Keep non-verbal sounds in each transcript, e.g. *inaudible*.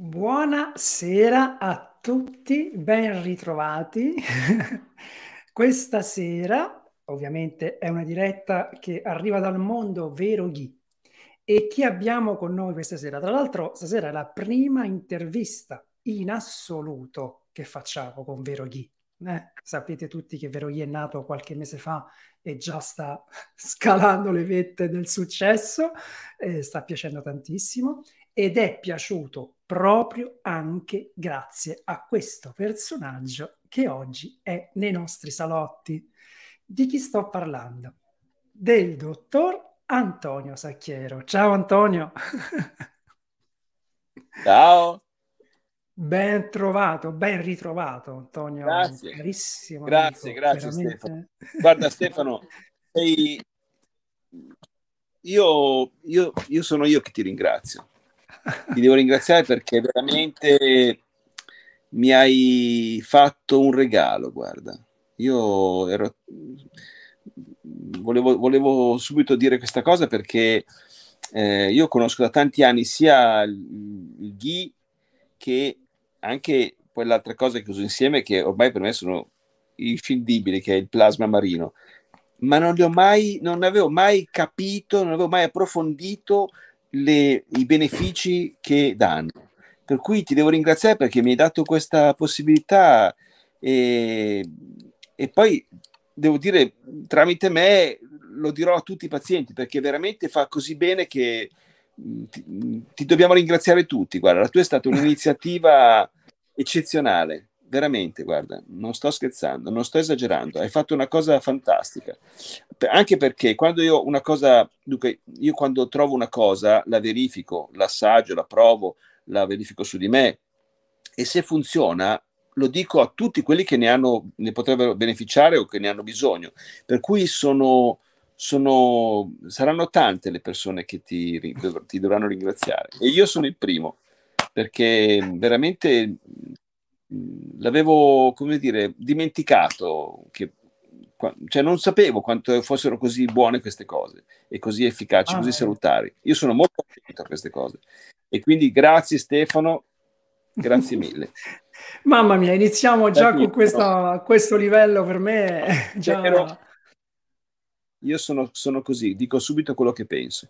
Buonasera a tutti, ben ritrovati. *laughs* Questa sera, ovviamente, è una diretta che arriva dal mondo vero Ghi. E chi abbiamo con noi questa sera? Tra l'altro, stasera è la prima intervista in assoluto che facciamo con Vero Ghi. Eh, sapete tutti che Vero Ghi è nato qualche mese fa e già sta *laughs* scalando le vette del successo, eh, sta piacendo tantissimo ed è piaciuto proprio anche grazie a questo personaggio che oggi è nei nostri salotti. Di chi sto parlando? Del dottor Antonio Sacchiero. Ciao Antonio. *laughs* Ciao. Ben trovato, ben ritrovato Antonio. Grazie. Carissimo grazie, amico, grazie veramente... Stefano. Guarda Stefano, sei... io, io, io sono io che ti ringrazio ti devo ringraziare perché veramente mi hai fatto un regalo, guarda. Io ero... volevo, volevo subito dire questa cosa perché eh, io conosco da tanti anni sia il, Ghi che anche quell'altra cosa che uso insieme che ormai per me sono inscindibili, che è il plasma marino. Ma non li ho mai, non avevo mai capito, non avevo mai approfondito le, i benefici che danno. Per cui ti devo ringraziare perché mi hai dato questa possibilità e, e poi devo dire tramite me lo dirò a tutti i pazienti perché veramente fa così bene che mm, ti, mm, ti dobbiamo ringraziare tutti. Guarda, la tua è stata *laughs* un'iniziativa eccezionale veramente, guarda, non sto scherzando, non sto esagerando, hai fatto una cosa fantastica. Anche perché quando io una cosa, dunque, io quando trovo una cosa la verifico, l'assaggio, la provo, la verifico su di me e se funziona lo dico a tutti quelli che ne, hanno, ne potrebbero beneficiare o che ne hanno bisogno. Per cui sono, sono, saranno tante le persone che ti, ti dovranno ringraziare e io sono il primo perché veramente l'avevo, come dire, dimenticato, che, cioè non sapevo quanto fossero così buone queste cose e così efficaci, ah, così salutari. Io sono molto attento a queste cose. E quindi grazie Stefano, grazie *laughs* mille. Mamma mia, iniziamo già con questa, questo livello per me. *laughs* Già... Io sono, sono così, dico subito quello che penso.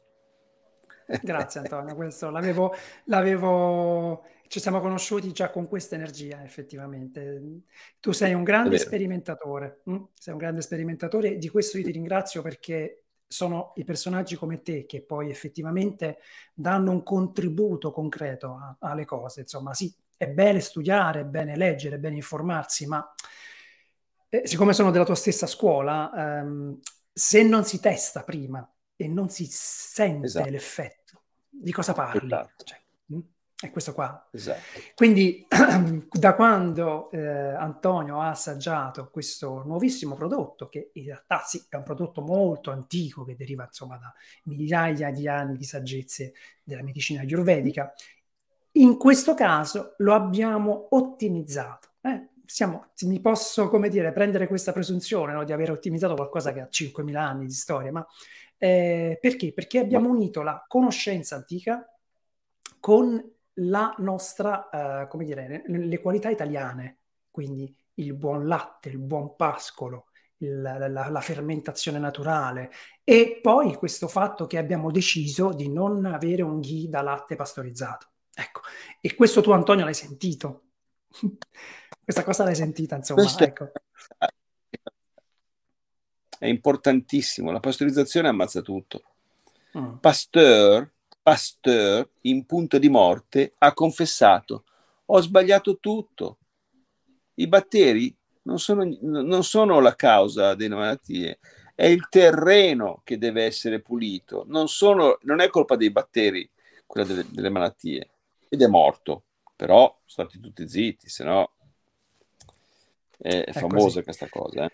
Grazie *laughs* Antonio, questo l'avevo, l'avevo ci siamo conosciuti già con questa energia, effettivamente. Tu sei un grande sperimentatore, hm? sei un grande sperimentatore e di questo io ti ringrazio perché sono i personaggi come te che poi effettivamente danno un contributo concreto a, alle cose. Insomma, sì, è bene studiare, è bene leggere, è bene informarsi, ma eh, siccome sono della tua stessa scuola, ehm, se non si testa prima e non si sente esatto. l'effetto, di cosa parli? Esatto. Cioè, è questo qua. Esatto. Quindi *clears throat* da quando eh, Antonio ha assaggiato questo nuovissimo prodotto, che in realtà sì, è un prodotto molto antico, che deriva insomma da migliaia di anni di saggezze della medicina ayurvedica, in questo caso lo abbiamo ottimizzato. Eh? Siamo, mi posso, come dire, prendere questa presunzione no, di aver ottimizzato qualcosa che ha 5.000 anni di storia, ma eh, perché? Perché abbiamo unito la conoscenza antica con la nostra, uh, come dire, le qualità italiane, quindi il buon latte, il buon pascolo, il, la, la, fermentazione naturale e poi questo fatto che abbiamo deciso di non avere un ghee da latte pastorizzato. Ecco, e questo tu Antonio l'hai sentito. *laughs* Questa cosa l'hai sentita, insomma. Questo ecco. È importantissimo, la pastorizzazione ammazza tutto. Mm. Pasteur Pasteur, in punto di morte, ha confessato, ho sbagliato tutto. I batteri non sono, non sono la causa delle malattie, è il terreno che deve essere pulito, non, sono, non è colpa dei batteri quella delle, delle malattie. Ed è morto, però sono stati tutti zitti, se no è, è famosa così. questa cosa. Eh?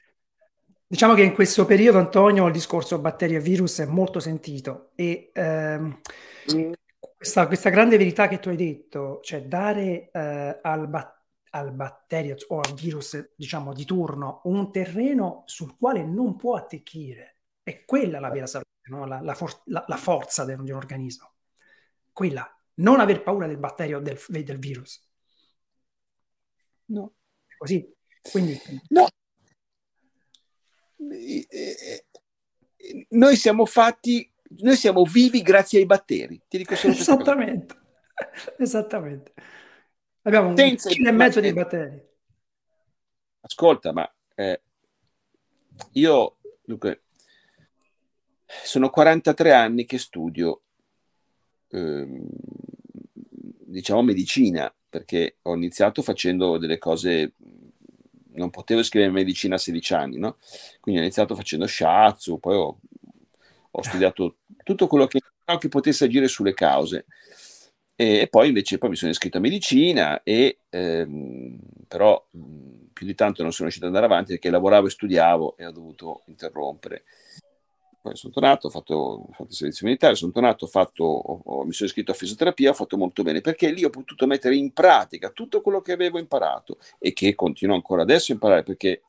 Diciamo che in questo periodo, Antonio, il discorso batteri e virus è molto sentito e ehm, mm. questa, questa, grande verità che tu hai detto, cioè dare eh, al, bat- al, batterio o al virus, diciamo, di turno un terreno sul quale non può attecchire, è quella la vera salute, no? la, la, for- la, forza di un organismo. Quella non aver paura del batterio del, del virus. No. È così. Quindi... No. Noi siamo fatti, noi siamo vivi grazie ai batteri. Ti dico solo Esattamente. *laughs* Esattamente. Abbiamo un Senza chilo e mezzo di batteri. Ascolta, ma eh, io dunque, sono 43 anni che studio, ehm, diciamo, medicina, perché ho iniziato facendo delle cose, non potevo scrivere medicina a 16 anni, no? Quindi ho iniziato facendo shiatsu, poi ho, ho studiato tutto quello che, che potesse agire sulle cause. E, e, poi invece poi mi sono iscritto a medicina e ehm, però più di tanto non sono riuscito ad andare avanti perché lavoravo e studiavo e ho dovuto interrompere poi sono tornato, ho fatto, ho fatto il servizio militare, sono tornato, ho fatto, ho, mi sono iscritto a fisioterapia, ho fatto molto bene, perché lì ho potuto mettere in pratica tutto quello che avevo imparato e che continuo ancora adesso a imparare, perché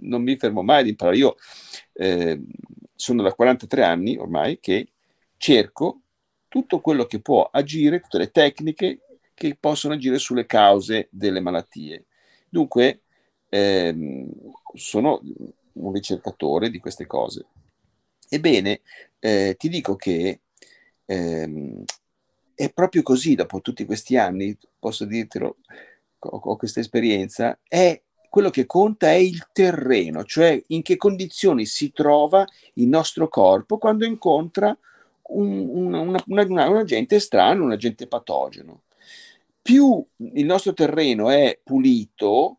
non mi fermo mai ad imparare. Io eh, sono da 43 anni ormai che cerco tutto quello che può agire, tutte le tecniche che possono agire sulle cause delle malattie. Dunque, ehm, sono un ricercatore di queste cose. Ebbene, eh, ti dico che ehm, è proprio così, dopo tutti questi anni, posso dirtelo, ho, ho questa esperienza, è quello che conta è il terreno, cioè in che condizioni si trova il nostro corpo quando incontra un, una, una, una, un agente estraneo, un agente patogeno. Più il nostro terreno è pulito,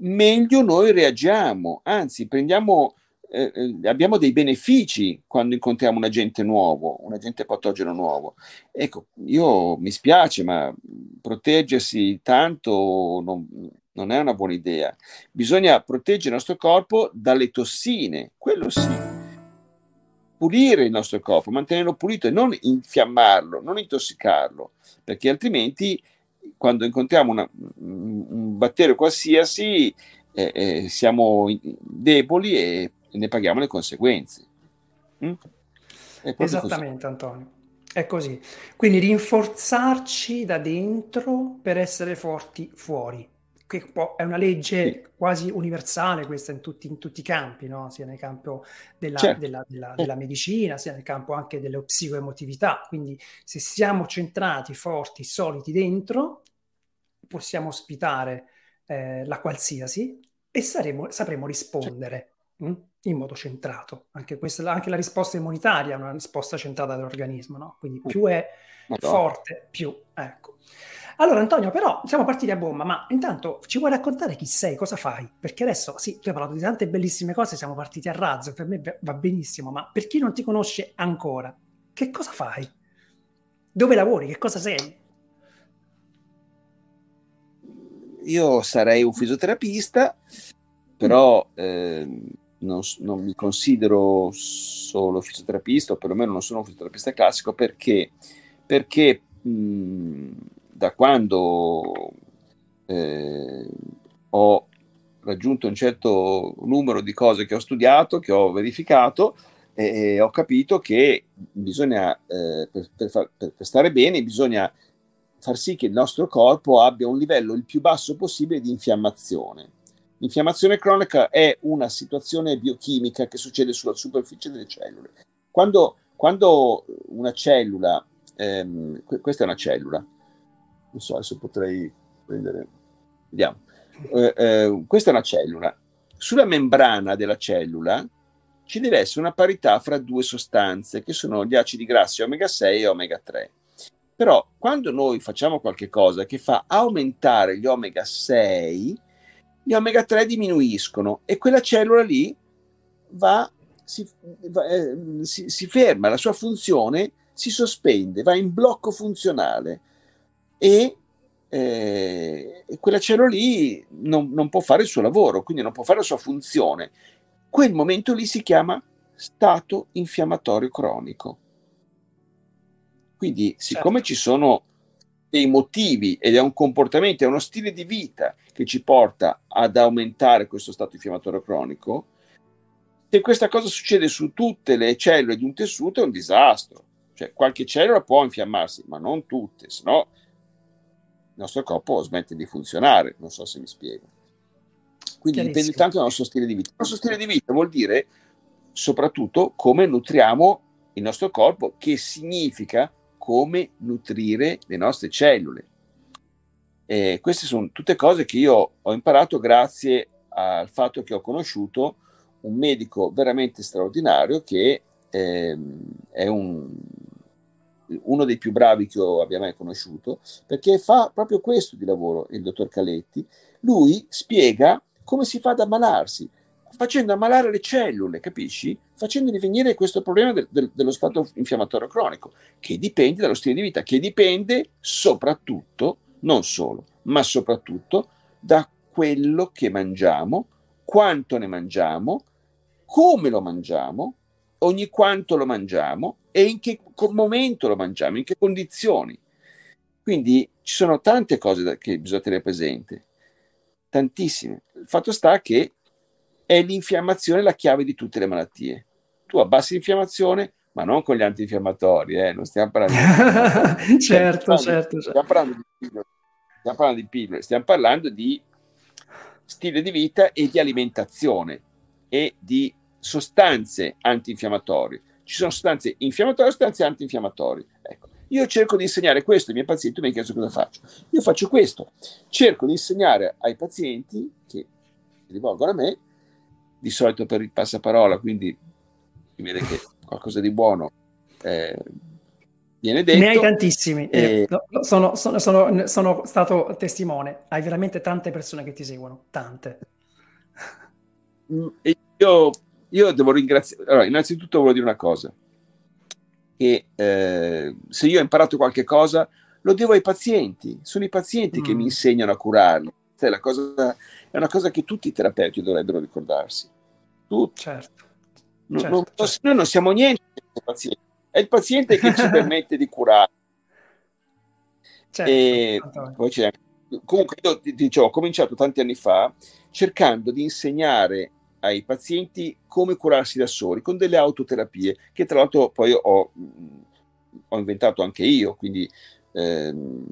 meglio noi reagiamo, anzi prendiamo eh, eh, abbiamo dei benefici quando incontriamo un agente nuovo, un agente patogeno nuovo. Ecco, io mi spiace, ma proteggersi tanto non, non è una buona idea. Bisogna proteggere il nostro corpo dalle tossine, quello sì. Pulire il nostro corpo, mantenerlo pulito e non infiammarlo, non intossicarlo, perché altrimenti quando incontriamo una, un batterio qualsiasi eh, eh, siamo deboli e ne paghiamo le conseguenze. Mm? Esattamente, così. Antonio. È così. Quindi rinforzarci da dentro per essere forti fuori. Che è una legge sì. quasi universale questa in tutti, in tutti, i campi, no? sia nel campo della, certo. della, della, della, medicina, sia nel campo anche delle psicoemotività. Quindi se siamo centrati, forti, soliti dentro, possiamo ospitare eh, la qualsiasi e saremo, sapremo rispondere. Certo. Mm? in modo centrato. Anche, questa, anche la risposta immunitaria è una risposta centrata dall'organismo, no? Quindi più è Madonna. forte, più... Ecco. Allora Antonio, però siamo partiti a bomba, ma intanto ci vuoi raccontare chi sei, cosa fai? Perché adesso, sì, tu hai parlato di tante bellissime cose, siamo partiti a razzo, per me va benissimo, ma per chi non ti conosce ancora, che cosa fai? Dove lavori? Che cosa sei? Io sarei un fisioterapista, però... Eh non, non, mi considero solo fisioterapista, o perlomeno non sono un fisioterapista classico, perché, perché mh, da quando eh, ho raggiunto un certo numero di cose che ho studiato, che ho verificato, e ho capito che bisogna, eh, per, per, per stare bene, bisogna far sì che il nostro corpo abbia un livello il più basso possibile di infiammazione L'infiammazione cronica è una situazione biochimica che succede sulla superficie delle cellule. Quando, quando una cellula, ehm, questa è una cellula, non so, adesso potrei prendere, vediamo, eh, eh, questa è una cellula. Sulla membrana della cellula ci deve essere una parità fra due sostanze, che sono gli acidi grassi omega 6 e omega 3. Però quando noi facciamo qualche cosa che fa aumentare gli omega 6, gli omega 3 diminuiscono e quella cellula lì va, si, va, eh, si, si ferma, la sua funzione si sospende, va in blocco funzionale e eh, quella cellula lì non, non, può fare il suo lavoro, quindi non può fare la sua funzione. Quel momento lì si chiama stato infiammatorio cronico. Quindi, siccome certo. ci sono dei motivi ed è un comportamento, è uno stile di vita che ci porta ad aumentare questo stato infiammatorio cronico, se questa cosa succede su tutte le cellule di un tessuto è un disastro. Cioè, qualche cellula può infiammarsi, ma non tutte, se no il nostro corpo smette di funzionare. Non so se mi spiego. Quindi dipende tanto dal nostro stile di vita. Il nostro stile di vita vuol dire soprattutto come nutriamo il nostro corpo, che significa come nutrire le nostre cellule. E queste sono tutte cose che io ho imparato grazie al fatto che ho conosciuto un medico veramente straordinario che eh, è un, uno dei più bravi che io abbia mai conosciuto, perché fa proprio questo di lavoro, il dottor Caletti. Lui spiega come si fa ad ammalarsi, facendo ammalare le cellule, capisci? Facendogli venire questo problema del, del, dello stato infiammatorio cronico, che dipende dallo stile di vita, che dipende soprattutto, non solo, ma soprattutto da quello che mangiamo, quanto ne mangiamo, come lo mangiamo, ogni quanto lo mangiamo e in che momento lo mangiamo, in che condizioni. Quindi ci sono tante cose da, che bisogna tenere presente, tantissime. Il fatto sta che è l'infiammazione la chiave di tutte le malattie. Tu abbassi l'infiammazione, ma non con gli antinfiammatori, eh? non stiamo parlando di... *laughs* certo, certo, Stiamo parlando di pillole, stiamo parlando di pillole, stiamo parlando di stile di vita e di alimentazione e di sostanze antinfiammatorie. Ci sono sostanze infiammatorie e sostanze antinfiammatorie. Ecco, io cerco di insegnare questo ai miei pazienti, tu mi hai chiesto cosa faccio. Io faccio questo, cerco di insegnare ai pazienti che si rivolgono a me, di solito per il passaparola, quindi si vede che qualcosa di buono eh, viene detto. Ne hai tantissimi, e... eh, sono, sono, sono, sono stato testimone, hai veramente tante persone che ti seguono, tante. Mm, io io devo ringraziare. Allora, innanzitutto voglio dire una cosa: che eh, se io ho imparato qualche cosa, lo devo ai pazienti. Sono i pazienti mm. che mi insegnano a curarli. È, cosa, è, una cosa che tutti i terapeuti dovrebbero ricordarsi. Tutti. Certo. Non, certo, non, certo. Noi non siamo niente È il paziente che ci *laughs* permette di curare. Certo, e poi c'è, comunque io ti dicevo, ho cominciato tanti anni fa cercando di insegnare ai pazienti come curarsi da soli con delle autoterapie che tra l'altro poi ho, ho inventato anche io, quindi ehm,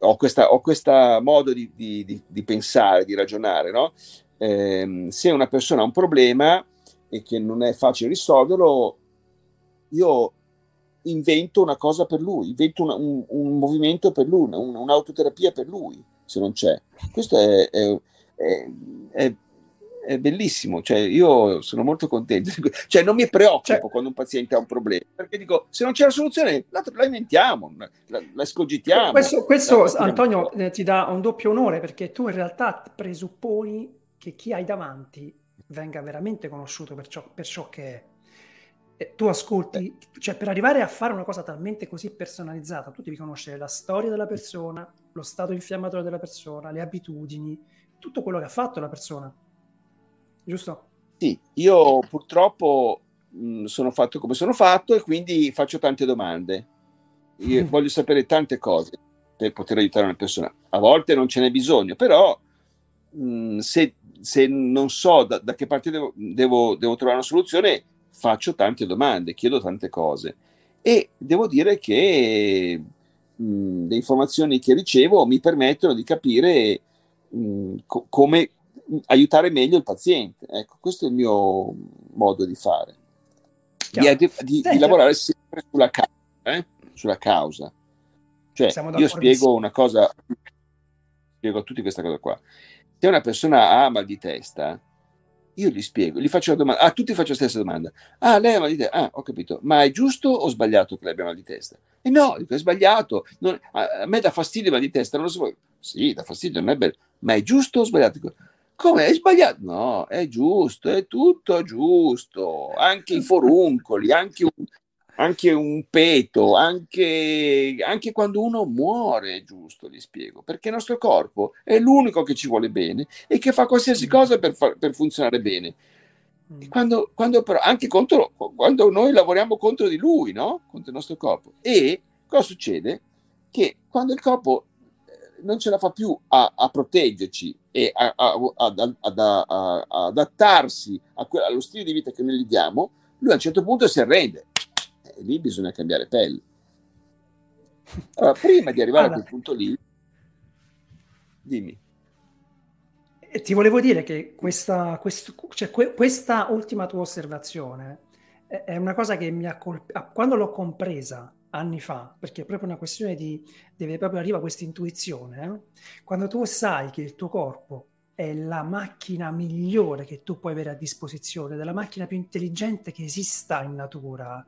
ho questo modo di, di, di, pensare, di ragionare. No? Eh, se una persona ha un problema e che non è facile risolverlo, io invento una cosa per lui, invento un, un, un movimento per lui, un, un'autoterapia per lui, se non c'è. Questo è, è, è, è è bellissimo, cioè io sono molto contento, cioè non mi preoccupo cioè, quando un paziente ha un problema, perché dico se non c'è la soluzione la, la inventiamo, la, la scogitiamo. Questo, questo Antonio eh, ti dà un doppio onore perché tu in realtà presupponi che chi hai davanti venga veramente conosciuto per ciò, per ciò che è. E tu ascolti, cioè per arrivare a fare una cosa talmente così personalizzata, tu devi conoscere la storia della persona, lo stato infiammatorio della persona, le abitudini, tutto quello che ha fatto la persona giusto? Sì, io purtroppo mh, sono fatto come sono fatto e quindi faccio tante domande. Io voglio sapere tante cose per poter aiutare una persona. A volte non ce n'è bisogno, però mh, se, se, non so da, da che parte devo, devo, devo, trovare una soluzione, faccio tante domande, chiedo tante cose. E devo dire che mh, le informazioni che ricevo mi permettono di capire co- come aiutare meglio il paziente. Ecco, questo è il mio modo di fare. Di, di, di, di, lavorare sempre sulla causa. Eh? Sulla causa. Cioè, io spiego una cosa, spiego a tutti questa cosa qua. Se una persona ha mal di testa, io gli spiego, gli faccio la domanda, a ah, tutti faccio la stessa domanda. Ah, lei ha mal di testa? Ah, ho capito. Ma è giusto o sbagliato che lei abbia mal di testa? E no, dico, è sbagliato. Non, a, a, me dà fastidio mal di testa, non lo so. Sì, dà fastidio, non è bello. Ma è giusto o sbagliato? Come è sbagliato? No, è giusto, è tutto giusto. Anche i foruncoli, anche un, anche un peto, anche, anche, quando uno muore è giusto, gli spiego, perché il nostro corpo è l'unico che ci vuole bene e che fa qualsiasi mm. cosa per, far, per funzionare bene. Mm. Quando, quando, però, anche contro, quando noi lavoriamo contro di lui, no? contro il nostro corpo. E cosa succede? Che quando il corpo non ce la fa più a, a proteggerci e a, a, adattarsi quello, allo stile di vita che noi gli diamo, lui a un certo punto si arrende. lì bisogna cambiare pelle. Allora, prima di arrivare allora, a quel punto lì, dimmi. Ti volevo dire che questa, questo, cioè, que, questa ultima tua osservazione è una cosa che mi ha colpito. Quando l'ho compresa anni fa, perché è proprio una questione di, deve proprio arriva questa intuizione, eh? quando tu sai che il tuo corpo è la macchina migliore che tu puoi avere a disposizione, della macchina più intelligente che esista in natura,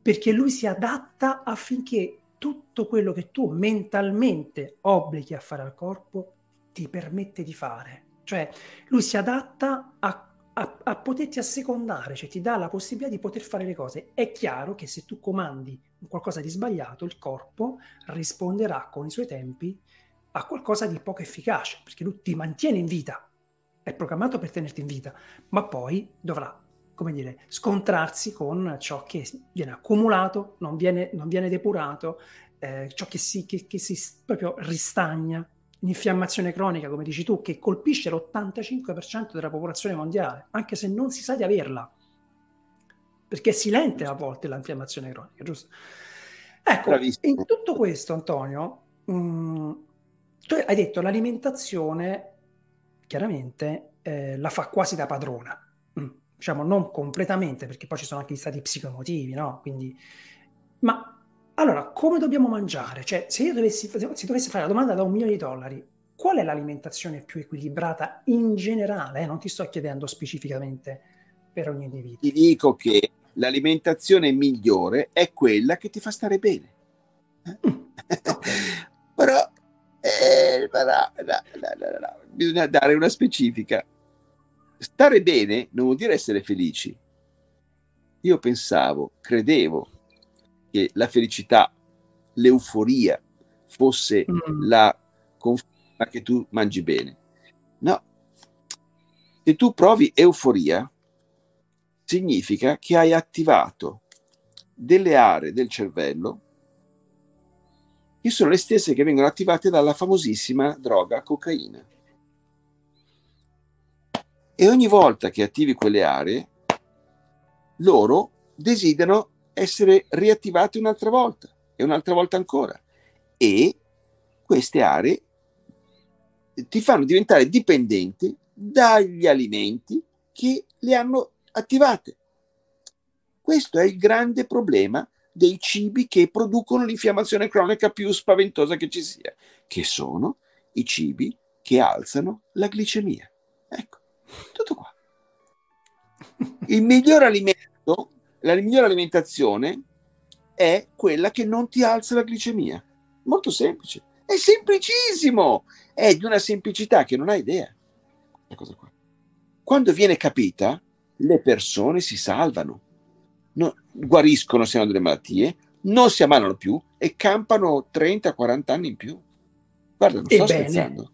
perché lui si adatta affinché tutto quello che tu mentalmente obblighi a fare al corpo ti permette di fare. Cioè, lui si adatta a a, a, poterti assecondare, cioè ti dà la possibilità di poter fare le cose. È chiaro che se tu comandi qualcosa di sbagliato, il corpo risponderà con i suoi tempi a qualcosa di poco efficace, perché lui ti mantiene in vita, è programmato per tenerti in vita, ma poi dovrà, come dire, scontrarsi con ciò che viene accumulato, non viene, non viene depurato, eh, ciò che si, che, che si proprio ristagna l'infiammazione cronica, come dici tu, che colpisce l'85% della popolazione mondiale, anche se non si sa di averla, perché è silente a volte l'infiammazione cronica, giusto? Ecco, Bravissimo. in tutto questo, Antonio, mh, mm, tu hai detto l'alimentazione, chiaramente, eh, la fa quasi da padrona, mm, diciamo non completamente, perché poi ci sono anche gli stati psicoemotivi, no? Quindi, ma allora, come dobbiamo mangiare? Cioè, se io dovessi, se dovessi fare la domanda da un milione di dollari, qual è l'alimentazione più equilibrata in generale? Eh? Non ti sto chiedendo specificamente per ogni individuo. Ti dico che l'alimentazione migliore è quella che ti fa stare bene. Mm. *laughs* però, eh, però no, no, no, bisogna dare una specifica. Stare bene non vuol dire essere felici. Io pensavo, credevo che la felicità, l'euforia fosse mm. la conferma che tu mangi bene. No, se tu provi euforia, significa che hai attivato delle aree del cervello che sono le stesse che vengono attivate dalla famosissima droga cocaina. E ogni volta che attivi quelle aree, loro desiderano essere riattivate un'altra volta e un'altra volta ancora. E queste aree ti fanno diventare dipendente dagli alimenti che le hanno attivate. Questo è il grande problema dei cibi che producono l'infiammazione cronica più spaventosa che ci sia, che sono i cibi che alzano la glicemia. Ecco, tutto qua. *laughs* Il miglior alimento la migliore alimentazione è quella che non ti alza la glicemia. Molto semplice. È semplicissimo. È di una semplicità che non hai idea. Quando viene capita, le persone si salvano, no, guariscono se hanno delle malattie, non si ammalano più e campano 30-40 anni in più. Guarda, non sto bene. scherzando.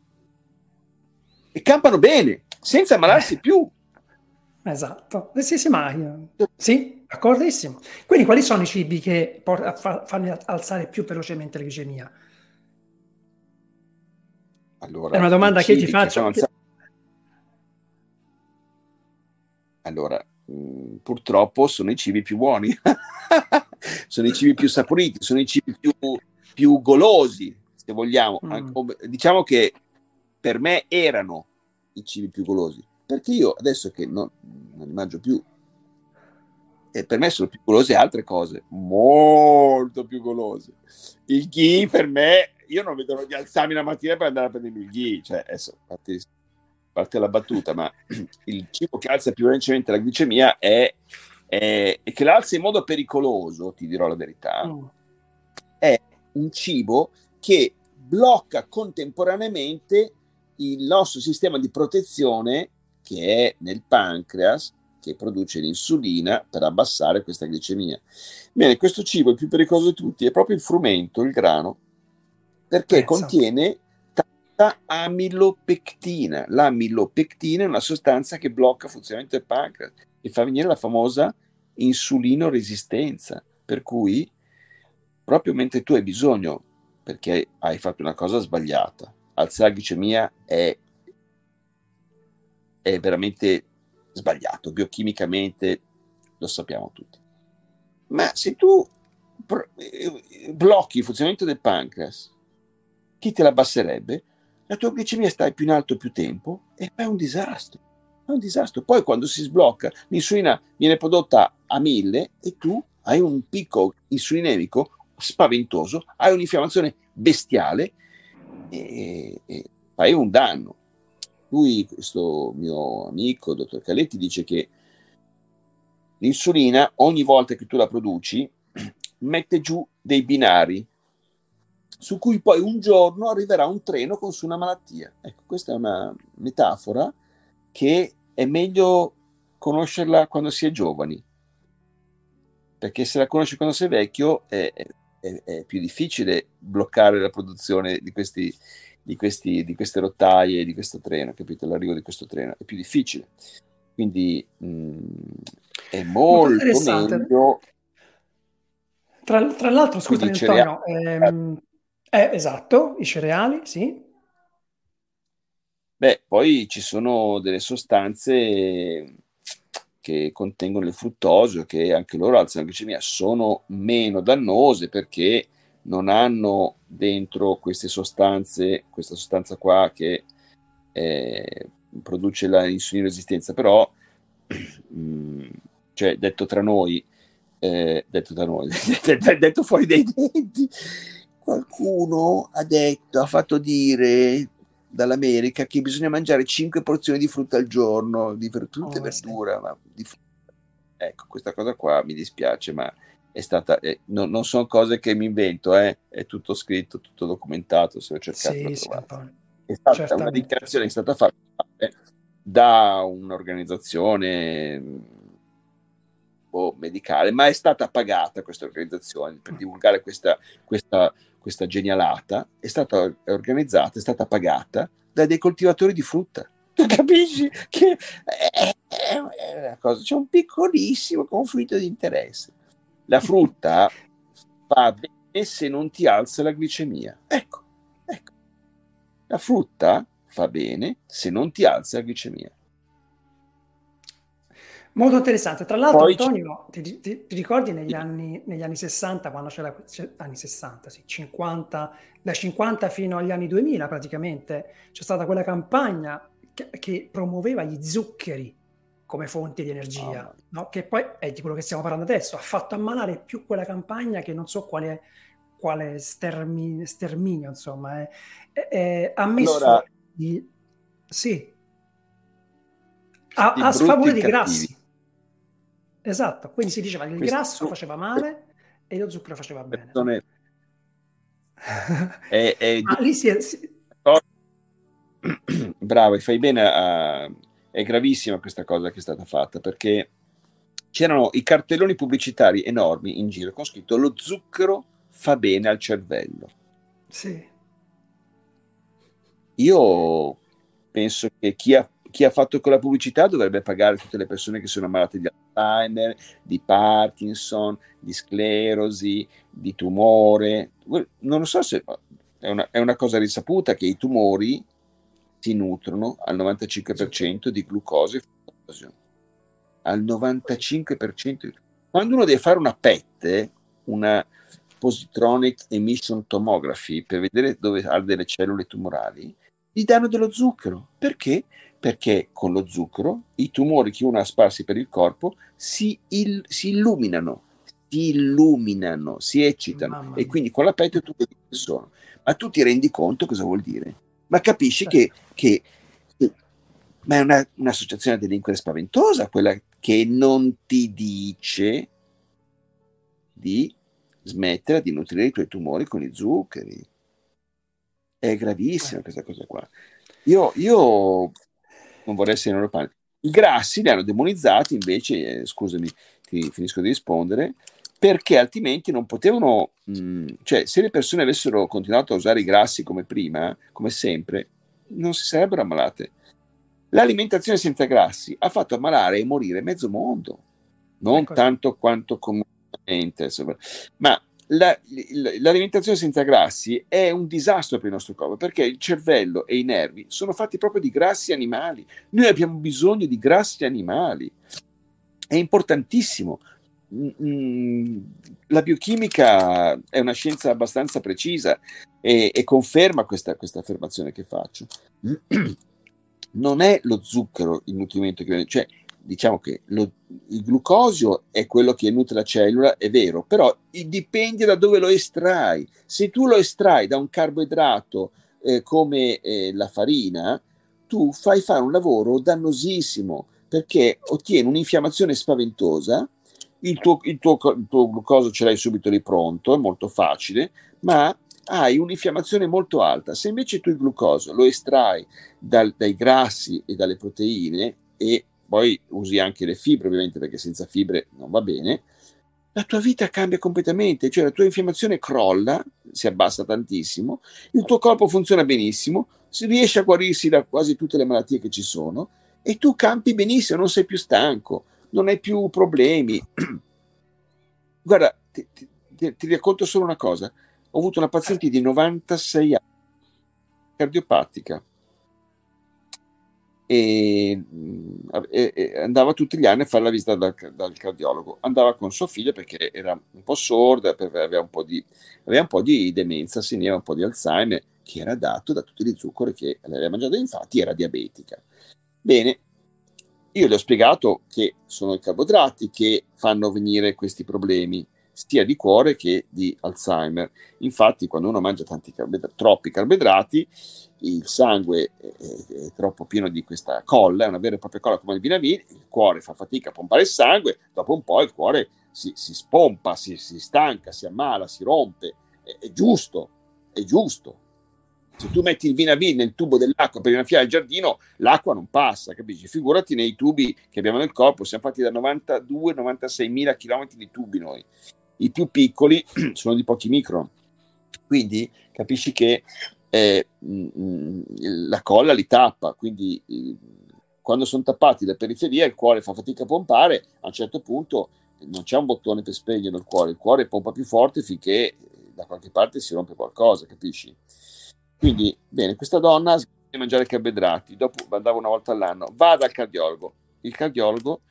E campano bene, senza ammalarsi eh. più. Esatto, sì, sì, ma sì, d'accordissimo. Quindi quali sono i cibi che por- fanno alzare più velocemente la glicemia? Allora, È una domanda che ti faccio. Alza... Allora, mh, mm, purtroppo sono i cibi più buoni, *laughs* sono i cibi più saporiti, sono i cibi più, più golosi, se vogliamo. Mm. Diciamo che per me erano i cibi più golosi perché io adesso che non, non ne mangio più, e per me sono più golose altre cose, molto più golose. Il ghee per me, io non vedo di alzarmi la mattina per andare a prendere il ghee, cioè adesso parte, parte la battuta, ma *clears throat* il cibo che alza più velocemente la glicemia è, è, è che l'alza in modo pericoloso, ti dirò la verità, mm. è un cibo che blocca contemporaneamente il nostro sistema di protezione che è nel pancreas che produce l'insulina per abbassare questa glicemia. Bene, questo cibo, il più pericoloso di tutti, è proprio il frumento, il grano, perché Pensa. contiene tanta amilopectina. L'amilopectina è una sostanza che blocca il funzionamento del pancreas e fa venire la famosa insulinoresistenza, per cui proprio mentre tu hai bisogno, perché hai fatto una cosa sbagliata, alzare la glicemia è è veramente sbagliato, biochimicamente lo sappiamo tutti. Ma se tu eh, blocchi il funzionamento del pancreas, chi te l'abbasserebbe? La tua glicemia sta più in alto più tempo e è un disastro. È un disastro. Poi quando si sblocca, l'insulina viene prodotta a mille e tu hai un picco insulinemico spaventoso, hai un'infiammazione bestiale e, e fai un danno. Lui, questo mio amico, dottor Caletti, dice che l'insulina, ogni volta che tu la produci, *clears throat* mette giù dei binari su cui poi un giorno arriverà un treno con su una malattia. Ecco, questa è una metafora che è meglio conoscerla quando si è giovani, perché se la conosci quando sei vecchio è, è, è più difficile bloccare la produzione di, questi, di, questi, di queste rottaie, di questo treno, capito? L'arrivo di questo treno è più difficile. Quindi mh, mm, è molto meglio tra, tra l'altro, scusami Antonio, ehm, eh, esatto, i cereali, sì. Beh, poi ci sono delle sostanze che contengono il fruttosio, che anche loro alzano la glicemia, sono meno dannose perché non hanno dentro queste sostanze, questa sostanza qua che eh, produce la insulina resistenza, però, *clears throat* mh, cioè, detto tra noi, eh, detto da noi, *laughs* detto fuori dai denti, qualcuno ha detto, ha fatto dire dall'America che bisogna mangiare 5 porzioni di frutta al giorno, di frutta oh, e verdura, sì. ma di frutta. Ecco, questa cosa qua mi dispiace, ma è stata, eh, no, non sono cose che mi invento, eh, è tutto scritto, tutto documentato, se ho cercato sì, sì, È stata Certamente. una dichiarazione che è stata fatta da un'organizzazione o medicale, ma è stata pagata questa organizzazione per divulgare questa, questa, questa genialata, è stata organizzata, è stata pagata da dei coltivatori di frutta. Tu capisci che è, è, è una cosa, c'è un piccolissimo conflitto di interesse. La frutta fa bene se non ti alza la glicemia. Ecco, ecco. La frutta fa bene se non ti alza la glicemia. Molto interessante. Tra l'altro, Poi Antonio, ti, ti, ti, ricordi negli anni, negli anni 60, quando c'era, anni 60, sì, 50, da 50 fino agli anni 2000 praticamente, c'è stata quella campagna che, che promuoveva gli zuccheri come fonte di energia, oh. no? che poi è di quello che stiamo parlando adesso, ha fatto ammalare più quella campagna che non so quale, quale stermi, sterminio, insomma, è, è, è, ha messo... Allora, di, sì, a, a sfavore dei grassi. Esatto, quindi si diceva che il Questo... grasso faceva male e lo zucchero faceva bene. È... è, è... Ah, lì si è... *clears throat* Bravo, fai bene a... È gravissima questa cosa che è stata fatta perché c'erano i cartelloni pubblicitari enormi in giro con scritto lo zucchero fa bene al cervello. Sì. Io penso che chi ha chi ha fatto quella pubblicità dovrebbe pagare tutte le persone che sono malate di Alzheimer, di Parkinson, di sclerosi, di tumore. Non so se è una, è una cosa risaputa che i tumori si nutrono al 95% di glucosio e fruttosio. Al 95%. Quando uno deve fare una PET, una positronic emission tomography, per vedere dove ha delle cellule tumorali, gli danno dello zucchero. Perché? perché con lo zucchero i tumori che uno ha sparsi per il corpo si, il, si illuminano, si illuminano, si eccitano e quindi con la pelle tu vedi che sono. Ma tu ti rendi conto cosa vuol dire? Ma capisci che, che, che ma è una, un'associazione a delinquere spaventosa quella che non ti dice di smettere di nutrire i tuoi tumori con i zuccheri. È gravissima questa cosa qua. Io, io non vorrei essere nei loro panni. I grassi li hanno demonizzati invece, eh, scusami, ti finisco di rispondere, perché altrimenti non potevano, mh, mm, cioè se le persone avessero continuato a usare i grassi come prima, come sempre, non si sarebbero ammalate. L'alimentazione senza grassi ha fatto ammalare e morire mezzo mondo, non ecco. tanto quanto comunemente, ma la, l'alimentazione senza grassi è un disastro per il nostro corpo perché il cervello e i nervi sono fatti proprio di grassi animali. Noi abbiamo bisogno di grassi animali. È importantissimo. Mm, la biochimica è una scienza abbastanza precisa e, e conferma questa, questa affermazione che faccio. *clears throat* Non è lo zucchero il nutrimento che viene, cioè diciamo che lo, il glucosio è quello che nutre la cellula, è vero, però dipende da dove lo estrai. Se tu lo estrai da un carboidrato eh, come eh, la farina, tu fai fare un lavoro dannosissimo perché ottieni un'infiammazione spaventosa, il tuo, il tuo, il tuo glucosio ce l'hai subito di pronto, è molto facile, ma hai un'infiammazione molto alta. Se invece tu il glucosio lo estrai dal, dai grassi e dalle proteine e poi usi anche le fibre, ovviamente, perché senza fibre non va bene, la tua vita cambia completamente, cioè la tua infiammazione crolla, si abbassa tantissimo, il tuo corpo funziona benissimo, si riesce a guarirsi da quasi tutte le malattie che ci sono e tu campi benissimo, non sei più stanco, non hai più problemi. *clears throat* Guarda, ti, ti, ti racconto solo una cosa. Ho avuto una paziente di 96 anni, cardiopatica, e, e, e, andava tutti gli anni a fare la visita dal, dal, cardiologo. Andava con sua figlia perché era un po' sorda, aveva un po' di, aveva un po' di demenza senile, un po' di Alzheimer, che era dato da tutti gli zuccheri che aveva mangiato, infatti era diabetica. Bene, io le ho spiegato che sono i carboidrati che fanno venire questi problemi sia di cuore che di Alzheimer. Infatti, quando uno mangia carboidrati, troppi carboidrati, il sangue è, è, troppo pieno di questa colla, è una vera e propria colla come il vinavine, il cuore fa fatica a pompare il sangue, dopo un po' il cuore si, si spompa, si, si, stanca, si ammala, si rompe. È, è giusto, è giusto. Se tu metti il vinavin nel tubo dell'acqua per innaffiare il giardino, l'acqua non passa, capisci? Figurati nei tubi che abbiamo nel corpo, siamo fatti da 92-96 mila chilometri di tubi noi i più piccoli *clears throat* sono di pochi micron. Quindi capisci che eh, mh, mm, la colla li tappa, quindi eh, quando sono tappati le periferie il cuore fa fatica a pompare, a un certo punto non c'è un bottone per spegnere il cuore, il cuore pompa più forte finché eh, da qualche parte si rompe qualcosa, capisci? Quindi, bene, questa donna smette di mangiare carboidrati, dopo andava una volta all'anno, va dal cardiologo, il cardiologo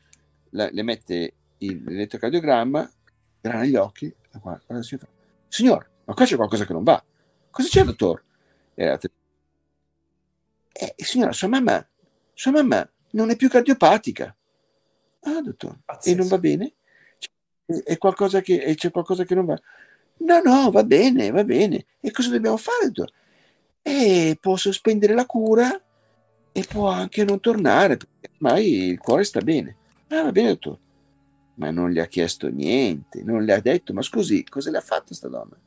le, le mette l'elettrocardiogramma grana gli occhi, guarda, guarda fa, signor, ma qua c'è qualcosa che non va. Cosa c'è, dottor? Eh, eh, signora, sua mamma, sua mamma non è più cardiopatica. Ah, dottor, Pazzesco. e non va bene? C'è, è qualcosa che, c'è qualcosa che non va? No, no, va bene, va bene. E cosa dobbiamo fare, dottor? Eh, può sospendere la cura e può anche non tornare, perché ormai il cuore sta bene. Ah, va bene, dottor ma non gli ha chiesto niente, non le ha detto, ma scusi, cosa le ha fatto questa donna?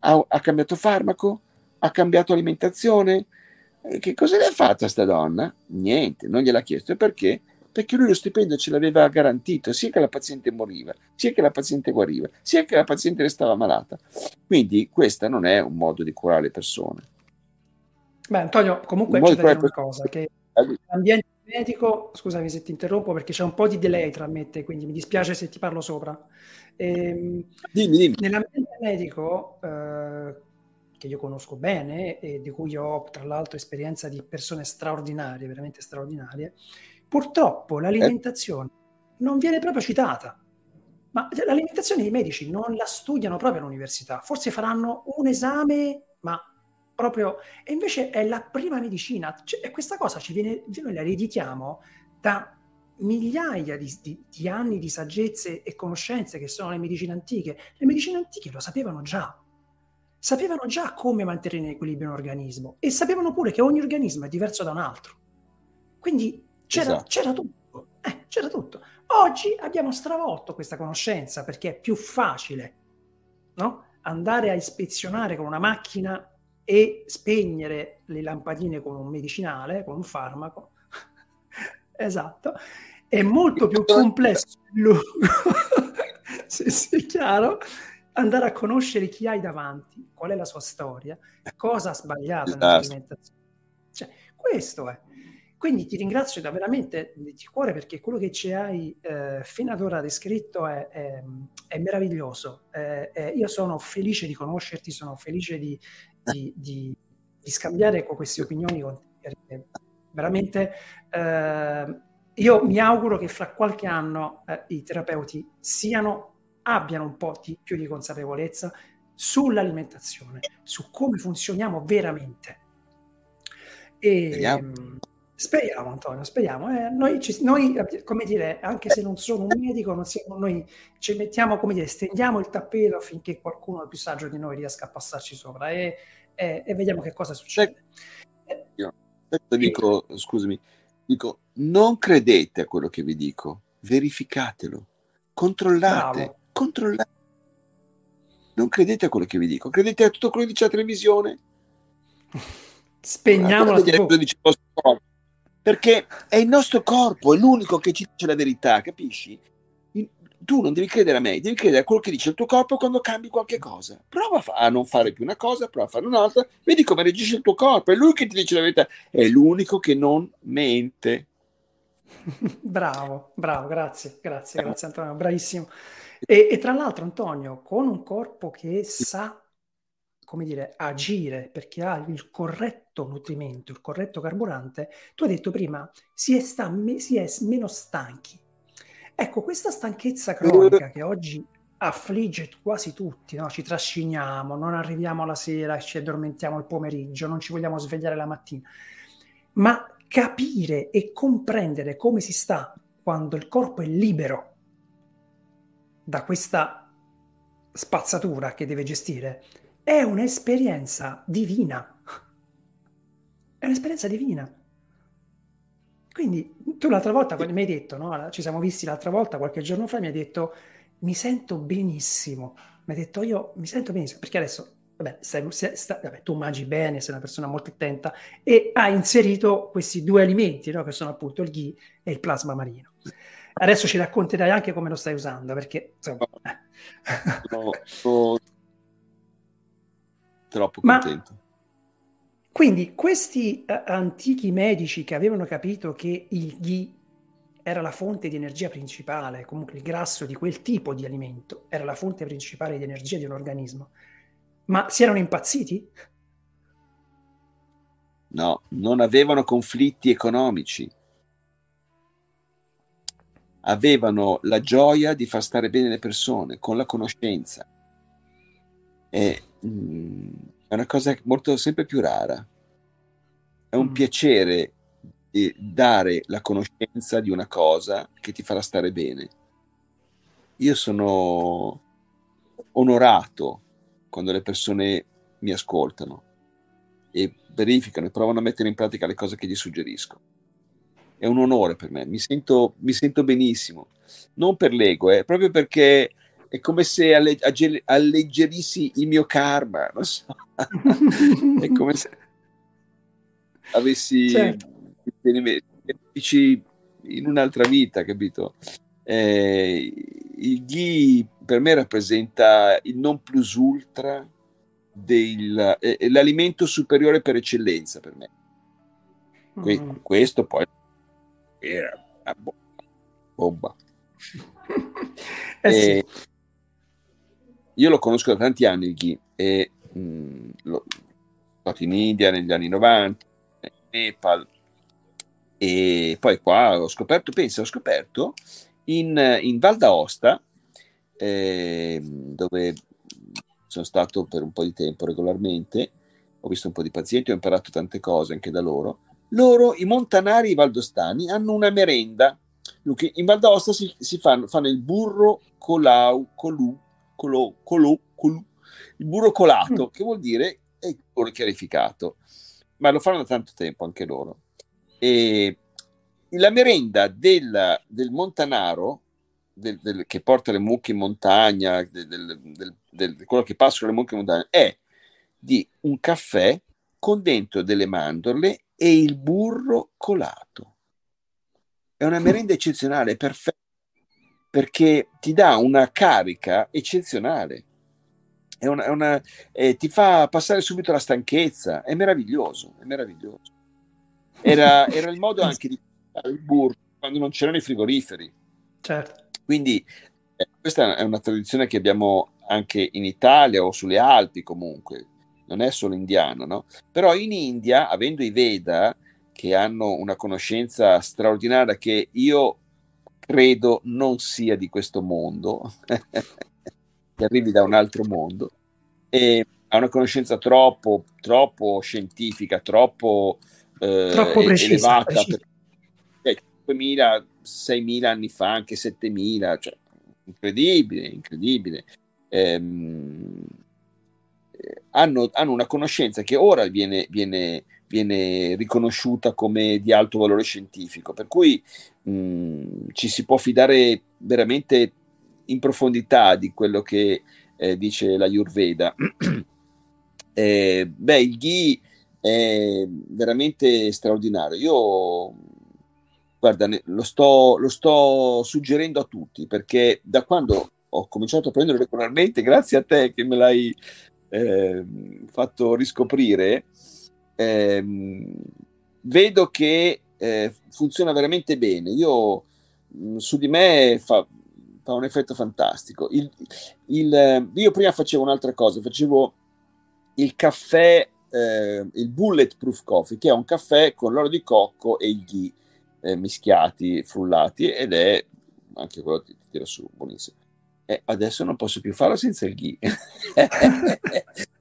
Ha, ha, cambiato farmaco? Ha cambiato alimentazione? Eh, che cosa le ha fatto questa donna? Niente, non gliel'ha chiesto. E perché? Perché lui lo stipendio ce l'aveva garantito, sia che la paziente moriva, sia che la paziente guariva, sia che la paziente restava malata. Quindi questo non è un modo di curare le persone. Beh, Antonio, comunque c'è da dire una cosa, che l'ambiente medico, scusami se ti interrompo perché c'è un po' di delay tra me te, quindi mi dispiace se ti parlo sopra. Ehm, dimmi, dimmi. Nell'ambiente medico, eh, che io conosco bene e di cui ho tra l'altro esperienza di persone straordinarie, veramente straordinarie, purtroppo l'alimentazione eh. non viene proprio citata. Ma l'alimentazione i medici non la studiano proprio all'università, forse faranno un esame, ma proprio, e invece è la prima medicina, cioè, e questa cosa ci viene, noi la ereditiamo da migliaia di, di, di, anni di saggezze e conoscenze che sono le medicine antiche. Le medicine antiche lo sapevano già, sapevano già come mantenere in equilibrio un organismo e sapevano pure che ogni organismo è diverso da un altro. Quindi c'era, esatto. c'era tutto, eh, c'era tutto. Oggi abbiamo stravolto questa conoscenza perché è più facile no? andare a ispezionare con una macchina e spegnere le lampadine con un medicinale, con un farmaco. *laughs* esatto. È molto più complesso sì, *laughs* sì, chiaro, andare a conoscere chi hai davanti, qual è la sua storia, cosa ha sbagliato esatto. nell'alimentazione. Cioè, questo è. Quindi ti ringrazio da veramente di cuore perché quello che ci hai eh, fino ad ora descritto è, è, è meraviglioso. Eh, io sono felice di conoscerti, sono felice di, di, di, di scambiare con queste opinioni con te, veramente eh, io mi auguro che fra qualche anno eh, i terapeuti siano, abbiano un po' di, più di consapevolezza sull'alimentazione, su come funzioniamo veramente. E, speriamo. Speriamo Antonio, speriamo. Eh, noi, ci, noi, come dire, anche se non sono un medico, non siamo, noi ci mettiamo, come dire, stendiamo il tappeto affinché qualcuno più saggio di noi riesca a passarci sopra e, e, e vediamo che cosa succede. Io, dico, scusami, dico, non credete a quello che vi dico, verificatelo, controllate, Bravo. controllate. Non credete a quello che vi dico, credete a tutto quello che dice la televisione. Spegniamo la TV. Perché è il nostro corpo, è l'unico che ci dice la verità, capisci? tu non devi credere a me, devi credere a quello che dice il tuo corpo quando cambi qualche cosa. Prova a non fare più una cosa, prova a fare un'altra, vedi come reagisce il tuo corpo, è lui che ti dice la verità, è l'unico che non mente. *laughs* bravo, bravo, grazie, grazie, grazie Antonio, bravissimo. E, e, tra l'altro Antonio, con un corpo che sa, come dire, agire perché ha il corretto nutrimento, il corretto carburante, tu hai detto prima, si è, sta, si è meno stanchi. Ecco, questa stanchezza cronica che oggi affligge quasi tutti, no? ci trasciniamo, non arriviamo la sera, ci addormentiamo il pomeriggio, non ci vogliamo svegliare la mattina, ma capire e comprendere come si sta quando il corpo è libero da questa spazzatura che deve gestire è un'esperienza divina. È un'esperienza divina. Quindi tu l'altra volta, quando mi hai detto, no? ci siamo visti l'altra volta, qualche giorno fa, mi hai detto, mi sento benissimo. Mi hai detto, io mi sento benissimo, perché adesso, vabbè, stai, stai, vabbè, tu mangi bene, sei una persona molto attenta, e hai inserito questi due alimenti, no? che sono appunto il ghee e il plasma marino. Adesso ci racconterai anche come lo stai usando, perché insomma... Sono, sono troppo contento. Ma quindi questi uh, antichi medici che avevano capito che il ghee era la fonte di energia principale, comunque il grasso di quel tipo di alimento era la fonte principale di energia di un organismo, ma si erano impazziti? No, non avevano conflitti economici. Avevano la gioia di far stare bene le persone con la conoscenza. E, mm, è una cosa molto sempre più rara. È un mm. piacere dare la conoscenza di una cosa che ti farà stare bene. Io sono onorato quando le persone mi ascoltano e verificano e provano a mettere in pratica le cose che gli suggerisco. È un onore per me, mi sento, mi sento benissimo, non per l'ego, eh, proprio perché è come se alle, alleggerissi il mio karma, *laughs* non so. è come se avessi certo. benefici in un'altra vita, capito? Eh, il ghee per me rappresenta il non plus ultra del, eh, l'alimento superiore per eccellenza per me. Que- mm. Questo poi era una bomba. *laughs* eh, sì. Io lo conosco da tanti anni il ghee e mh, stato in India negli anni 90, in Nepal e poi qua ho scoperto, pensa, ho scoperto in, in Val d'Aosta eh, dove sono stato per un po' di tempo regolarmente, ho visto un po' di pazienti, ho imparato tante cose anche da loro. Loro, i montanari i valdostani, hanno una merenda. In Val d'Aosta si, si fanno, fanno il burro colau, colù, colo, colo, colo, il burro colato, mm. che vuol dire il burro chiarificato, ma lo fanno da tanto tempo anche loro. E la merenda del, del montanaro, del, del, che porta le mucche in montagna, del, quello che passa le mucche in montagna, è di un caffè con dentro delle mandorle e il burro colato. È una merenda eccezionale, perfetta perché ti dà una carica eccezionale. È una, è una, eh, ti fa passare subito la stanchezza, è meraviglioso, è meraviglioso. Era, *laughs* era il modo anche di fare il burro quando non c'erano i frigoriferi. Certo. Quindi eh, questa è una tradizione che abbiamo anche in Italia o sulle Alpi comunque, non è solo indiano, no? Però in India, avendo i Veda, che hanno una conoscenza straordinaria che io credo non sia di questo mondo, *laughs* che arrivi da un altro mondo, e ha una conoscenza troppo, troppo scientifica, troppo, eh, troppo precisa, elevata. Precisa. Per, eh, 5.000, 6.000 anni fa, anche 7.000, cioè, incredibile, incredibile. Ehm, hanno, hanno, una conoscenza che ora viene, viene, viene, riconosciuta come di alto valore scientifico, per cui mh, ci si può fidare veramente in profondità di quello che eh, dice la Yurveda. *clears throat* eh, beh, il Ghi è veramente straordinario. Io, guarda, lo sto, lo sto suggerendo a tutti perché da quando ho cominciato a prenderlo regolarmente, grazie a te che me l'hai eh, fatto riscoprire, eh, vedo che eh, funziona veramente bene. Io mh, su di me fa, fa, un effetto fantastico. Il, il, io prima facevo un'altra cosa, facevo il caffè, eh, il bulletproof coffee, che è un caffè con l'oro di cocco e il ghee eh, mischiati, frullati, ed è anche quello ti, ti tira su, buonissimo. Eh, adesso non posso più farlo senza il ghee. *laughs* *laughs*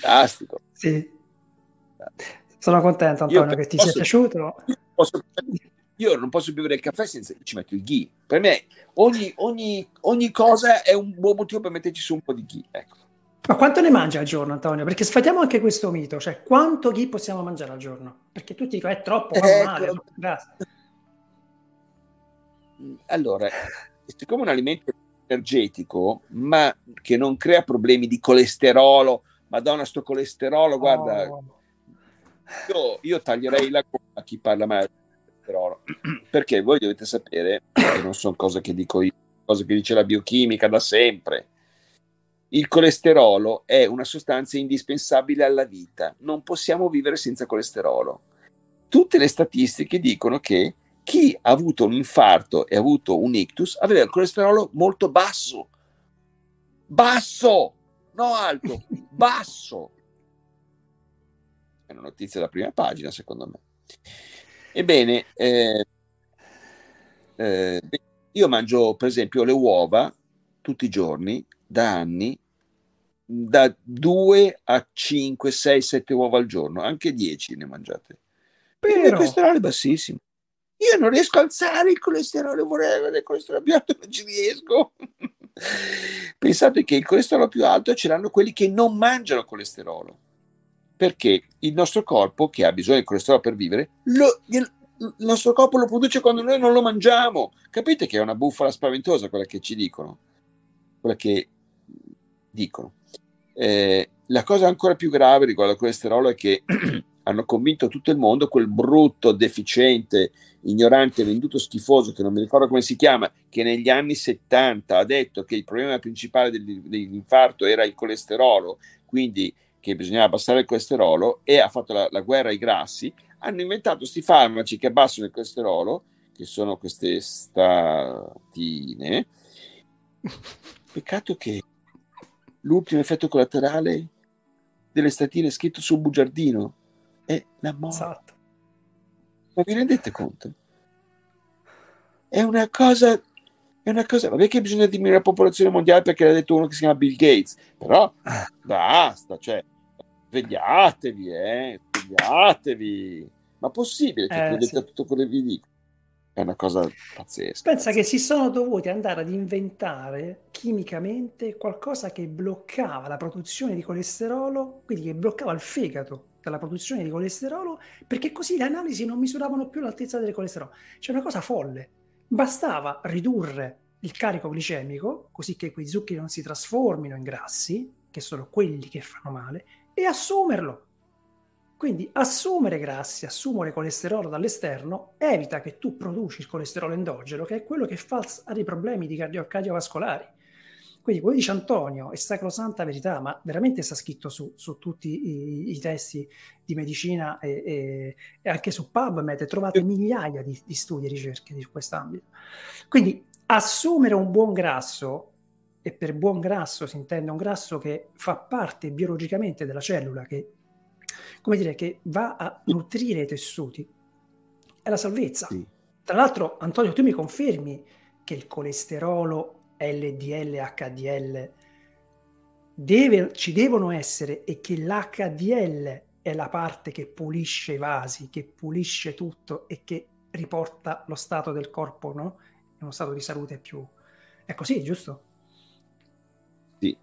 Fantastico. Sì. Sono contento Antonio io che ti posso, sia piaciuto. Posso, io non posso più bere il caffè senza ci metto il ghee. Per me ogni, ogni, ogni, cosa è un buon motivo per metterci su un po' di ghee. Ecco. Ma quanto ne mangi al giorno, Antonio? Perché sfatiamo anche questo mito, cioè quanto ghee possiamo mangiare al giorno? Perché tutti dicono è troppo, fa eh, male, ecco. Allora, siccome è un alimento energetico, ma che non crea problemi di colesterolo, madonna, sto colesterolo, guarda, oh. Io, io, taglierei la coda a chi parla male colesterolo, perché voi dovete sapere, che non sono cose che dico io, cose che dice la biochimica da sempre. Il colesterolo è una sostanza indispensabile alla vita, non possiamo vivere senza colesterolo. Tutte le statistiche dicono che chi ha avuto un infarto e ha avuto un ictus aveva il colesterolo molto basso. Basso, non alto, *laughs* basso. È una notizia da prima pagina, secondo me. Ebbene, eh, eh, io mangio per esempio le uova tutti i giorni, da anni, da 2 a 5, 6, 7 uova al giorno, anche 10 ne mangiate. Però... Il colesterolo è bassissimo. Io non riesco a alzare il colesterolo, vorrei avere il colesterolo più alto, non ci riesco. *laughs* Pensate che il colesterolo più alto ce l'hanno quelli che non mangiano colesterolo. Perché il nostro corpo, che ha bisogno di colesterolo per vivere, lo, il nostro corpo lo produce quando noi non lo mangiamo. Capite che è una bufala spaventosa quella che ci dicono? Quella che dicono. Eh, la cosa ancora più grave riguardo al colesterolo è che *clears throat* hanno convinto tutto il mondo, quel brutto, deficiente, ignorante, venduto schifoso, che non mi ricordo come si chiama, che negli anni 70 ha detto che il problema principale dell'infarto era il colesterolo, quindi che bisognava abbassare il colesterolo e ha fatto la, la guerra ai grassi, hanno inventato questi farmaci che abbassano il colesterolo, che sono queste statine. *laughs* Peccato che l'ultimo effetto collaterale delle statine scritto sul bugiardino è la morte. Esatto. Ma vi rendete conto? È una cosa è una cosa, vabbè che bisogna diminuire la popolazione mondiale perché l'ha detto uno che si chiama Bill Gates, però basta, cioè, svegliatevi, eh, svegliatevi. Ma possibile che eh, credete sì. a tutto quello che vi dico? È una cosa pazzesca. Pensa che si sono dovuti andare ad inventare chimicamente qualcosa che bloccava la produzione di colesterolo, quindi che bloccava il fegato dalla produzione di colesterolo, perché così le analisi non misuravano più l'altezza del colesterolo. C'è una cosa folle. Bastava ridurre il carico glicemico, così che quei zuccheri non si trasformino in grassi, che sono quelli che fanno male, e assumerlo. Quindi assumere grassi, assumere colesterolo dall'esterno evita che tu produci il colesterolo endogeno, che è quello che fa dei problemi di cardio- cardiovascolari. Quindi quello dice Antonio è sacrosanta verità, ma veramente sta scritto su, su tutti i, i, testi di medicina e, e, e, anche su PubMed trovate migliaia di, di studi e ricerche di quest'ambito. Quindi assumere un buon grasso, e per buon grasso si intende un grasso che fa parte biologicamente della cellula, che come dire, che va a nutrire i tessuti, è la salvezza. Sì. Tra l'altro, Antonio, tu mi confermi che il colesterolo LDL, HDL deve, ci devono essere e che l'HDL è la parte che pulisce i vasi, che pulisce tutto e che riporta lo stato del corpo no? in uno stato di salute più... È così, giusto? Sì,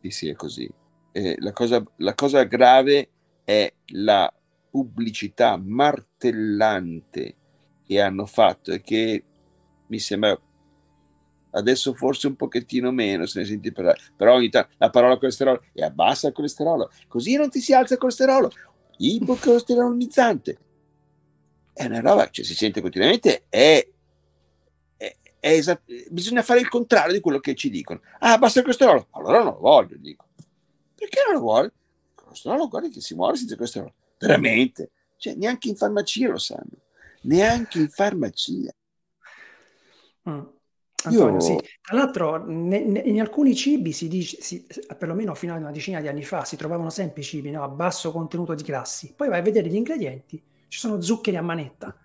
sì, sì, è così. Eh, la, cosa, la cosa grave è la pubblicità martellante che hanno fatto e che mi sembra adesso forse un pochettino meno se ne senti parlare, però ogni tanto la parola colesterolo e abbassa il colesterolo, così non ti si alza il colesterolo, ipocolesterolonizzante. È una roba che cioè, si sente continuamente, è, è, è esat- bisogna fare il contrario di quello che ci dicono. Ah, abbassa il colesterolo, allora non lo voglio, dico. Perché non lo vuole? Il colesterolo, guarda che si muore senza colesterolo. Veramente? Cioè, neanche in farmacia lo sanno. Neanche in farmacia. Mm. Antonio, Io... sì. Tra l'altro, ne, ne, in alcuni cibi si dice, si, perlomeno fino a una decina di anni fa, si trovavano sempre cibi no, a basso contenuto di grassi. Poi vai a vedere gli ingredienti, ci sono zuccheri a manetta.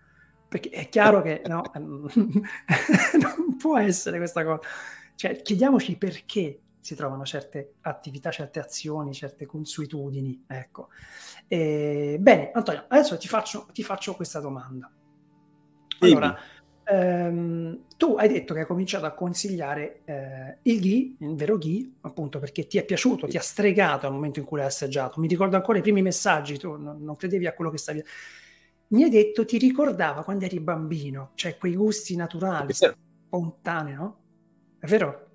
Perché è chiaro che no, *laughs* *laughs* non può essere questa cosa. Cioè, chiediamoci perché si trovano certe attività, certe azioni, certe consuetudini. Ecco. E, bene, Antonio, adesso ti faccio, ti faccio questa domanda. Allora, ehm, tu hai detto che hai cominciato a consigliare eh, il ghi, il vero ghi, appunto perché ti è piaciuto, ti ha stregato al momento in cui l'hai assaggiato. Mi ricordo ancora i primi messaggi, tu non, non credevi a quello che stavi... Mi hai detto ti ricordava quando eri bambino, cioè quei gusti naturali, spontanei, no? È vero?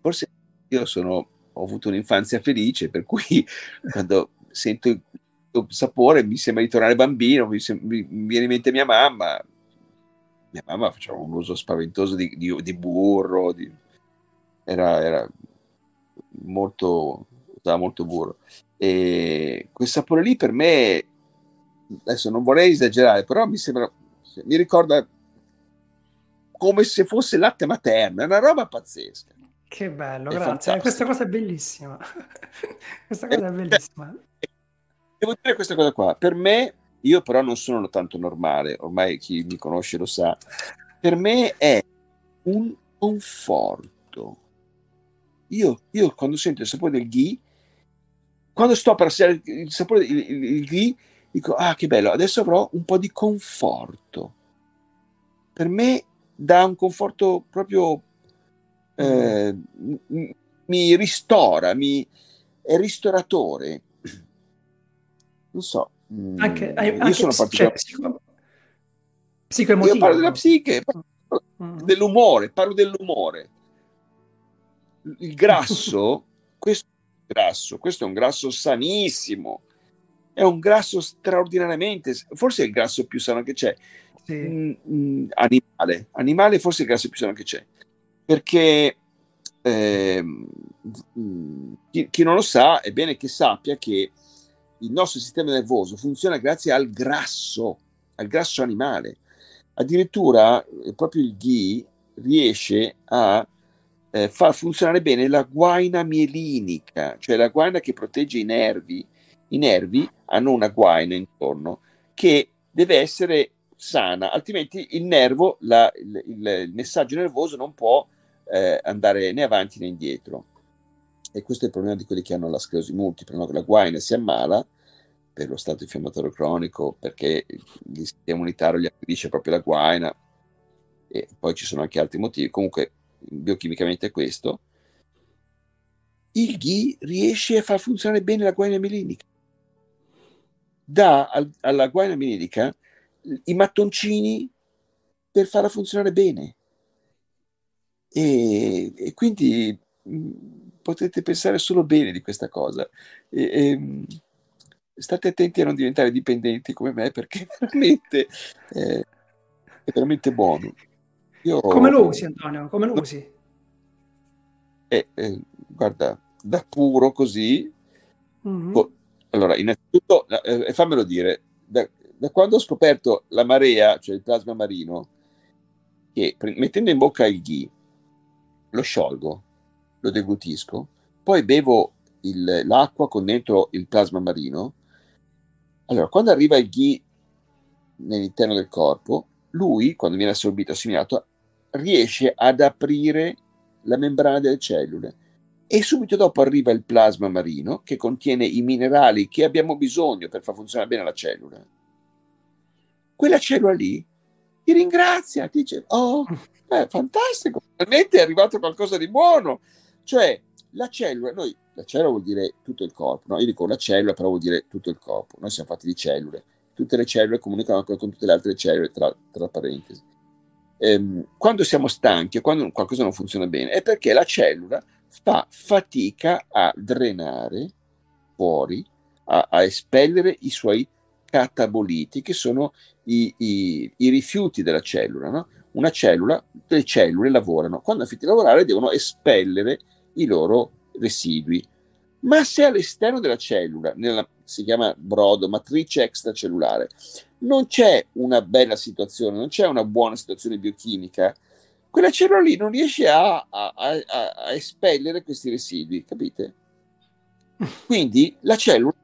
Forse io sono, ho avuto un'infanzia felice, per cui *laughs* quando sento il sapore mi sembra di tornare bambino, mi, sem- mi, mi viene in mente mia mamma. Mia mamma faceva un uso spaventoso di, di, di burro, di... Era, era, molto, usava molto burro. E quel sapore lì per me, adesso non vorrei esagerare, però mi sembra, mi ricorda come se fosse latte materno, è una roba pazzesca. Che bello, è grazie. Questa cosa è bellissima. *laughs* questa cosa è bellissima. Devo dire questa cosa qua. Per me, io però non sono tanto normale, ormai chi mi conosce lo sa. Per me è un conforto. Io, io quando sento il sapore del ghee, quando sto per assaggiare il sapore del il, il ghee, dico, ah che bello, adesso avrò un po' di conforto. Per me dà un conforto proprio eh, mi ristora, mi, è ristoratore. Non so. Mm, anche, io anche, sono particolarmente... Cioè, io parlo della psiche, parlo mm. dell'umore, parlo dell'umore. Il grasso, *laughs* questo è grasso, questo è un grasso sanissimo, è un grasso straordinariamente, forse è il grasso più sano che c'è. Sì. Mm, mm, animale, animale forse è il grasso più sano che c'è perché eh, chi, chi, non lo sa è bene che sappia che il nostro sistema nervoso funziona grazie al grasso, al grasso animale. Addirittura eh, proprio il ghee riesce a eh, far funzionare bene la guaina mielinica, cioè la guaina che protegge i nervi. I nervi hanno una guaina intorno che deve essere sana, altrimenti il nervo, la, il, il messaggio nervoso non può eh, andare né avanti né indietro. E questo è il problema di quelli che hanno la sclerosi multipla, no? la guaina si ammala per lo stato infiammatorio cronico, perché il sistema immunitario gli aggredisce proprio la guaina, e poi ci sono anche altri motivi. Comunque, biochimicamente è questo. Il ghi riesce a far funzionare bene la guaina milinica. Dà al, alla guaina milinica i mattoncini per farla funzionare bene. E, e quindi mh, mm, potete pensare solo bene di questa cosa. E, e, mm, state attenti a non diventare dipendenti come me perché *laughs* veramente eh, è veramente buono. Io, come lo usi Antonio? Come lo usi? Eh, eh, guarda, da puro così. Mm-hmm. Co- allora, innanzitutto, eh, fammelo dire, da, da, quando ho scoperto la marea, cioè il plasma marino, che mettendo in bocca il ghee, lo sciolgo, lo deglutisco, poi bevo il, l'acqua con dentro il plasma marino Allora, quando arriva il ghi nell'interno del corpo, lui, quando viene assorbito, assimilato, riesce ad aprire la membrana delle cellule e subito dopo arriva il plasma marino che contiene i minerali che abbiamo bisogno per far funzionare bene la cellula. Quella cellula lì ti ringrazia, ti dice, oh, eh, fantastico, finalmente è arrivato qualcosa di buono. Cioè, la cellula, noi, la cellula vuol dire tutto il corpo, no? Io dico la cellula, però vuol dire tutto il corpo. Noi siamo fatti di cellule. Tutte le cellule comunicano con tutte le altre cellule, tra, tra parentesi. Ehm, quando siamo stanchi quando qualcosa non funziona bene, è perché la cellula fa fatica a drenare fuori, a, a espellere i suoi cataboliti, che sono i, i, i rifiuti della cellula. No? Una cellula, le cellule lavorano, quando hanno finito di lavorare devono espellere i loro residui. Ma se all'esterno della cellula, nella, si chiama brodo, matrice extracellulare, non c'è una bella situazione, non c'è una buona situazione biochimica, quella cellula lì non riesce a, a, a, a espellere questi residui, capite? *laughs* Quindi la cellula,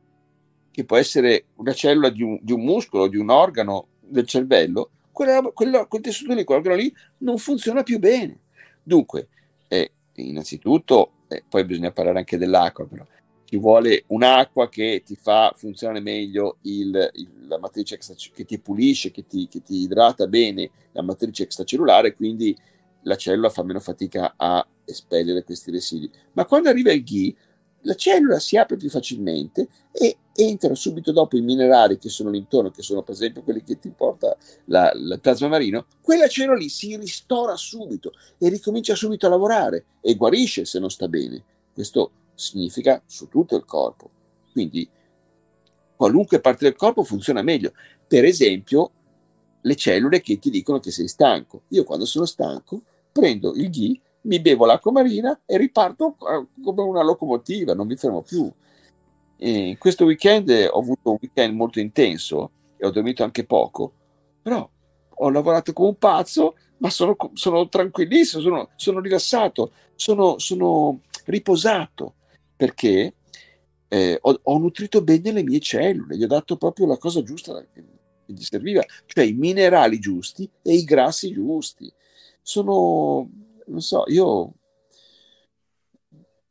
che può essere una cellula di un, di un muscolo, di un organo del cervello, quella, quella, quel tessuto lì, quell'organo lì non funziona più bene. Dunque, eh, innanzitutto, eh, poi bisogna parlare anche dell'acqua, però ci vuole un'acqua che ti fa funzionare meglio il, il, la matrice extra, che ti pulisce, che ti, che ti idrata bene la matrice extracellulare, quindi la cellula fa meno fatica a espellere questi residui. Ma quando arriva il ghi, la cellula si apre più facilmente e entrano subito dopo i minerali che sono l'intorno, che sono per esempio quelli che ti porta il plasma marino, quella cellula lì si ristora subito e ricomincia subito a lavorare e guarisce se non sta bene. Questo significa su tutto il corpo. Quindi qualunque parte del corpo funziona meglio. Per esempio, le cellule che ti dicono che sei stanco. Io quando sono stanco prendo il ghi, mi bevo l'acqua marina e riparto eh, come una locomotiva, non mi fermo più. E questo weekend ho avuto un weekend molto intenso e ho dormito anche poco, però ho lavorato come un pazzo, ma sono, sono tranquillissimo, sono, sono rilassato, sono, sono, riposato. Perché eh, ho, ho, nutrito bene le mie cellule, gli ho dato proprio la cosa giusta che gli serviva, cioè i minerali giusti e i grassi giusti. Sono, non so, io,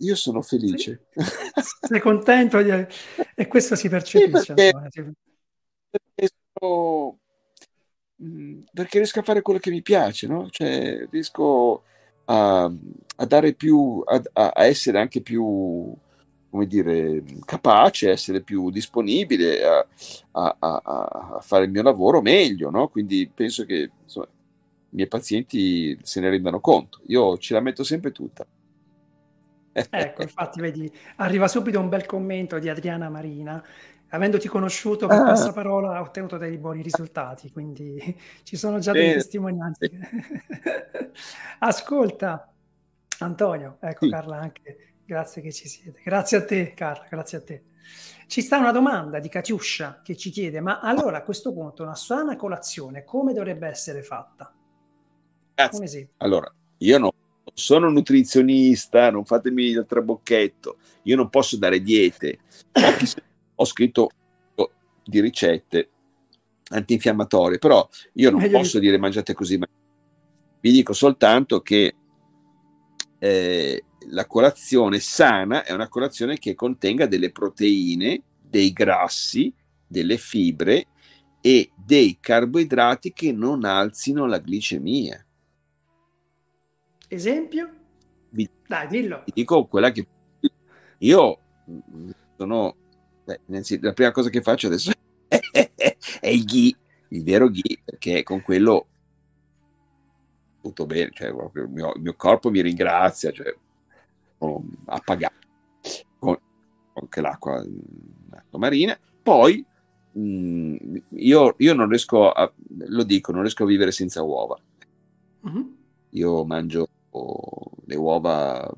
io sono felice. Sei contento di... e questo si percepisce. Sì, perché, perché, sono, mm, perché, riesco a fare quello che mi piace, no? Cioè, riesco a, a dare più, a, a, essere anche più, come dire, capace, a essere più disponibile a, a, fare il mio lavoro meglio, no? Quindi penso che insomma, miei pazienti se ne rendano conto. Io ce la metto sempre tutta. Ecco, *laughs* infatti, vedi, arriva subito un bel commento di Adriana Marina. Avendoti conosciuto per ah. passaparola, ha ottenuto dei buoni risultati, quindi *laughs* ci sono già delle eh, testimonianze. *laughs* Ascolta, Antonio, ecco sì. Carla anche, grazie che ci siete. Grazie a te, Carla, grazie a te. Ci sta una domanda di Catiuscia che ci chiede, ma allora a questo punto una sana colazione come dovrebbe essere fatta? Grazie. Allora, io non sono nutrizionista, non fatemi il trabocchetto, io non posso dare diete. Ho scritto di ricette antinfiammatorie, però io non posso dire mangiate così. Ma vi dico soltanto che eh, la colazione sana è una colazione che contenga delle proteine, dei grassi, delle fibre e dei carboidrati che non alzino la glicemia. Esempio? Vi, Dai, dillo. Vi dico quella che io sono beh, la prima cosa che faccio adesso *laughs* è il ghi, il vero ghi, perché con quello tutto bene, cioè, il, mio, il mio corpo mi ringrazia, cioè, sono appagato con anche l'acqua, l'acqua marina. Poi mh, mm, io, io, non riesco a, lo dico, non riesco a vivere senza uova. Uh-huh. Io mangio le uova.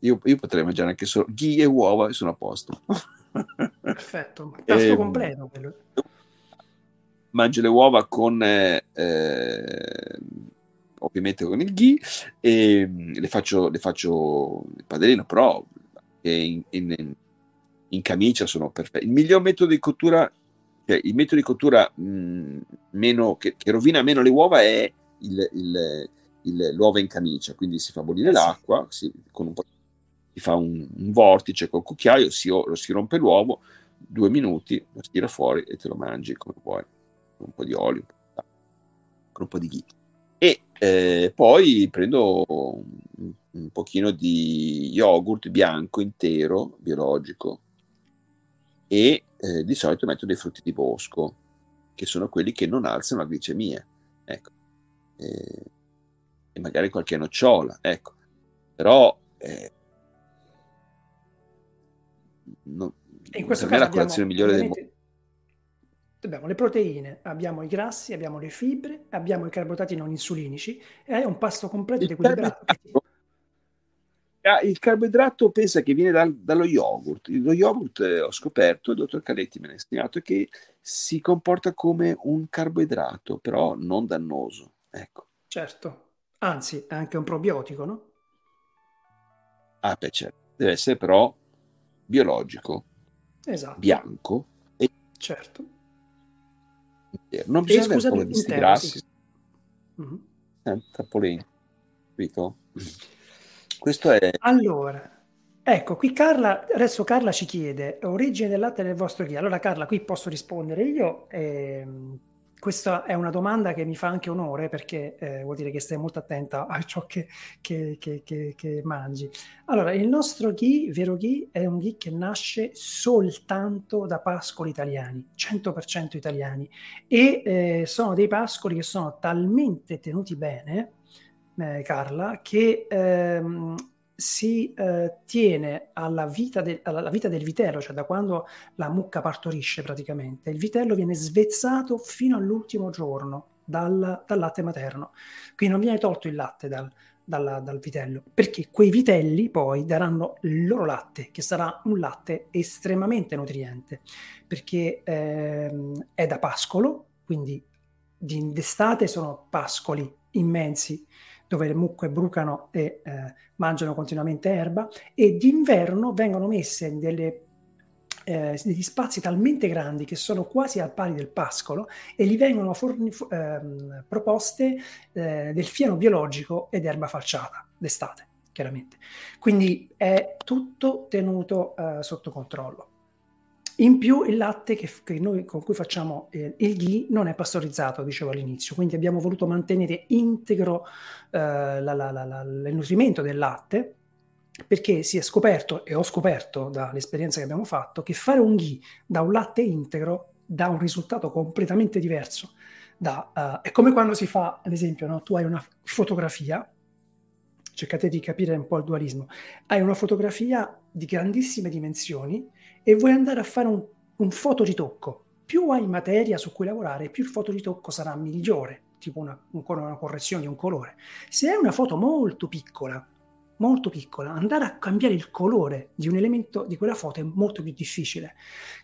Io, io, potrei mangiare anche solo ghi e uova e sono a posto. Perfetto, pasto *laughs* eh, completo. Quello. Mangio le uova con eh, eh, ovviamente con il ghi e le faccio, le faccio il padellino, però in, in, in camicia sono perfetti. Il miglior metodo di cottura, cioè il metodo di cottura mh, meno, che, che, rovina meno le uova è il, il, il, l'uovo in camicia, quindi si fa bollire eh l'acqua, si, con un po', si fa un, un vortice col cucchiaio, si, lo, si rompe l'uovo, due minuti, lo tira fuori e te lo mangi come vuoi, con un po' di olio, con un po' di ghee. E eh, poi prendo un, un pochino di yogurt bianco intero, biologico, e eh, di solito metto dei frutti di bosco, che sono quelli che non alzano la glicemia. Ecco. E, e magari qualche nocciola, ecco. Però eh, non, in questo caso è la colazione migliore del mondo. Abbiamo le proteine, abbiamo i grassi, abbiamo le fibre, abbiamo i carboidrati non insulinici e è un pasto completo ed equilibrato. Il carboidrato pensa che viene dal, dallo yogurt. Lo yogurt, eh, ho scoperto, il dottor Caletti me ne ha insegnato, che si comporta come un carboidrato, però non dannoso. Ecco. Certo, anzi è anche un probiotico, no? Ah, beh, certo. Deve essere però biologico, esatto. bianco e certo. Non bisogna avere come questi grassi mm-hmm. senza polemica, capito? *laughs* Questo è... Allora, ecco, qui Carla, adesso Carla ci chiede origine del latte del vostro ghee. Allora Carla, qui posso rispondere io. Ehm, questa è una domanda che mi fa anche onore perché eh, vuol dire che stai molto attenta a ciò che, che, che, che, mangi. Allora, il nostro ghee, vero ghee, è un ghee che nasce soltanto da pascoli italiani, 100% italiani, e eh, sono dei pascoli che sono talmente tenuti bene eh, Carla, che ehm, si eh, tiene alla vita, de- alla vita, del vitello, cioè da quando la mucca partorisce praticamente. Il vitello viene svezzato fino all'ultimo giorno dal, dal latte materno. Quindi non viene tolto il latte dal, dal, dal, vitello, perché quei vitelli poi daranno il loro latte, che sarà un latte estremamente nutriente, perché ehm, è da pascolo, quindi d'estate sono pascoli immensi dove le mucche brucano e eh, mangiano continuamente erba, e d'inverno vengono messe in delle, eh, degli spazi talmente grandi che sono quasi al pari del pascolo e gli vengono forni, ehm, proposte eh, del fieno biologico ed erba falciata d'estate, chiaramente. Quindi è tutto tenuto eh, sotto controllo. In più il latte che, che noi, con cui facciamo eh, il ghee non è pastorizzato, dicevo all'inizio, quindi abbiamo voluto mantenere integro eh, la, la, la, il nutrimento del latte perché si è scoperto, e ho scoperto dall'esperienza che abbiamo fatto, che fare un ghee da un latte integro dà un risultato completamente diverso. Da, uh, è come quando si fa, ad esempio, no? tu hai una fotografia, cercate di capire un po' il dualismo, hai una fotografia di grandissime dimensioni e vuoi andare a fare un, un fotoritocco, più hai materia su cui lavorare, più il fotoritocco sarà migliore, tipo una, una correzione di un colore. Se è una foto molto piccola, molto piccola, andare a cambiare il colore di un elemento di quella foto è molto più difficile.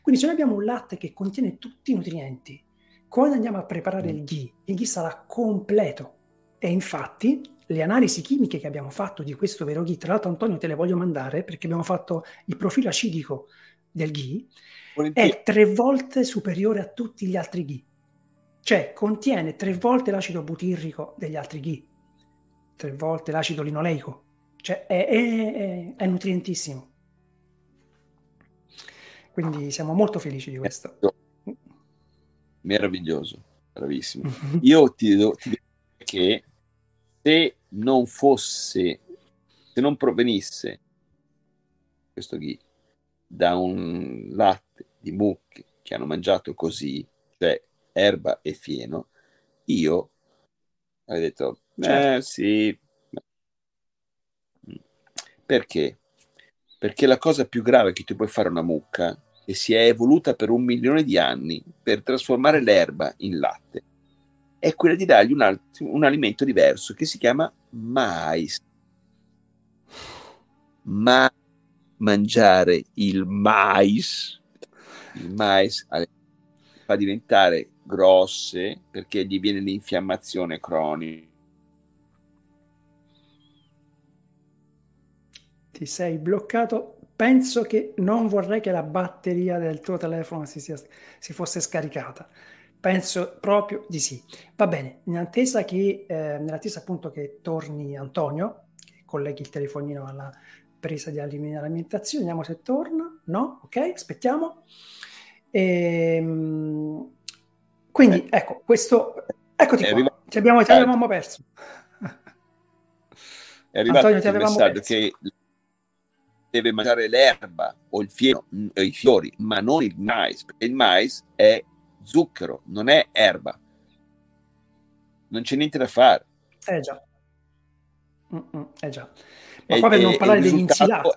Quindi se noi abbiamo un latte che contiene tutti i nutrienti, quando andiamo a preparare il ghee, il ghee sarà completo. E infatti le analisi chimiche che abbiamo fatto di questo vero ghee, tra l'altro Antonio te le voglio mandare perché abbiamo fatto il profilo acidico del Volentieri. è tre volte superiore a tutti gli altri ghee. Cioè contiene tre volte l'acido butirrico degli altri ghee, tre volte l'acido linoleico. Cioè è, è, è, è nutrientissimo. Quindi siamo molto felici di questo. Meraviglioso, bravissimo. *laughs* Io ti dico che se non fosse, se non provenisse questo ghee da un latte di mucche che hanno mangiato così, cioè erba e fieno, io avrei detto, eh certo. sì. Perché? Perché la cosa più grave che tu puoi fare a una mucca, che si è evoluta per un milione di anni per trasformare l'erba in latte, è quella di dargli un, alt- un alimento diverso che si chiama mais. *sighs* Ma mangiare il mais, il mais fa diventare grosse perché gli viene l'infiammazione cronica. Ti sei bloccato penso che non vorrei che la batteria del tuo telefono si, sia, si fosse scaricata. Penso proprio di sì. Va bene, in attesa che, eh, nell'attesa appunto che torni Antonio, che colleghi il telefonino alla presa di alimentazione, vediamo se torna. No? Ok, aspettiamo. E, ehm, quindi, eh. ecco, questo... Eccoti qua, ci abbiamo, ci avevamo perso. È arrivato Antonio, il messaggio perso. che deve mangiare l'erba o il fieno, i fiori, ma non il mais, perché il mais è zucchero, non è erba. Non c'è niente da fare. Eh già. Mm-mm, eh già. Ma qua per non parlare degli insilati.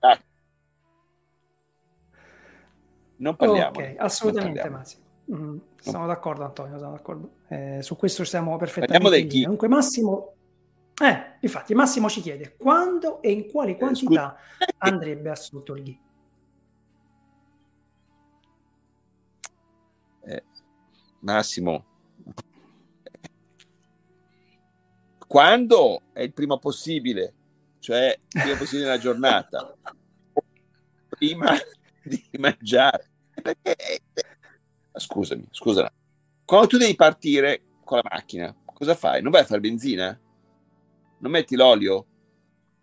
Ah. Non parliamo. Ok, assolutamente Massimo. Mm, sono no. d'accordo Antonio, sono d'accordo. Eh, su questo siamo perfettamente in Comunque Massimo eh, infatti Massimo ci chiede quando e in quali eh, quantità eh, andrebbe assunto il ghi. Eh, Massimo, quando è il prima possibile, cioè il prima possibile nella giornata, prima di mangiare. Perché, scusami, scusa, quando tu devi partire con la macchina, cosa fai? Non vai a fare benzina? non metti l'olio,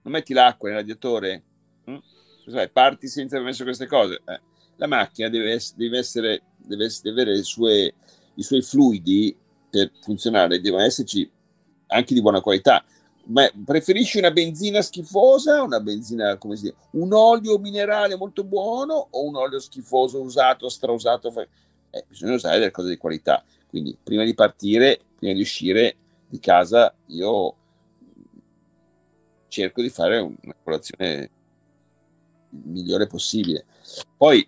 non metti l'acqua nel radiatore, mm? parti senza aver messo queste cose. Eh. La macchina deve, deve, essere, deve, deve avere sue, i suoi fluidi per funzionare, devono esserci anche di buona qualità. Ma preferisci una benzina schifosa, una benzina, come si dice, un olio minerale molto buono o un olio schifoso usato, strausato? Eh, bisogna usare delle cose di qualità. Quindi prima di partire, prima di uscire di casa, io cerco di fare una colazione migliore possibile. Poi,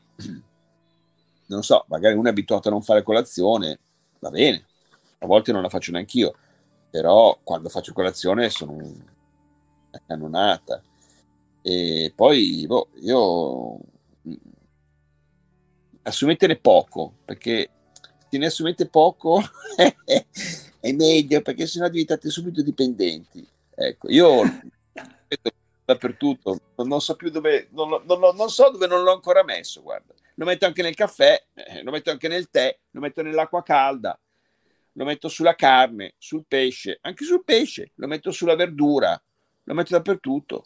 non so, magari uno è abituato a non fare colazione, va bene, a volte non la faccio neanche io, però quando faccio colazione sono una cannonata. E poi, boh, io assumetene poco, perché se ne assumete poco *laughs* è meglio, perché sennò diventate subito dipendenti. Ecco, io *laughs* dappertutto, non so più dove, non, non, non, so dove non l'ho ancora messo, guarda. Lo metto anche nel caffè, eh, lo metto anche nel tè, lo metto nell'acqua calda, lo metto sulla carne, sul pesce, anche sul pesce, lo metto sulla verdura, lo metto dappertutto.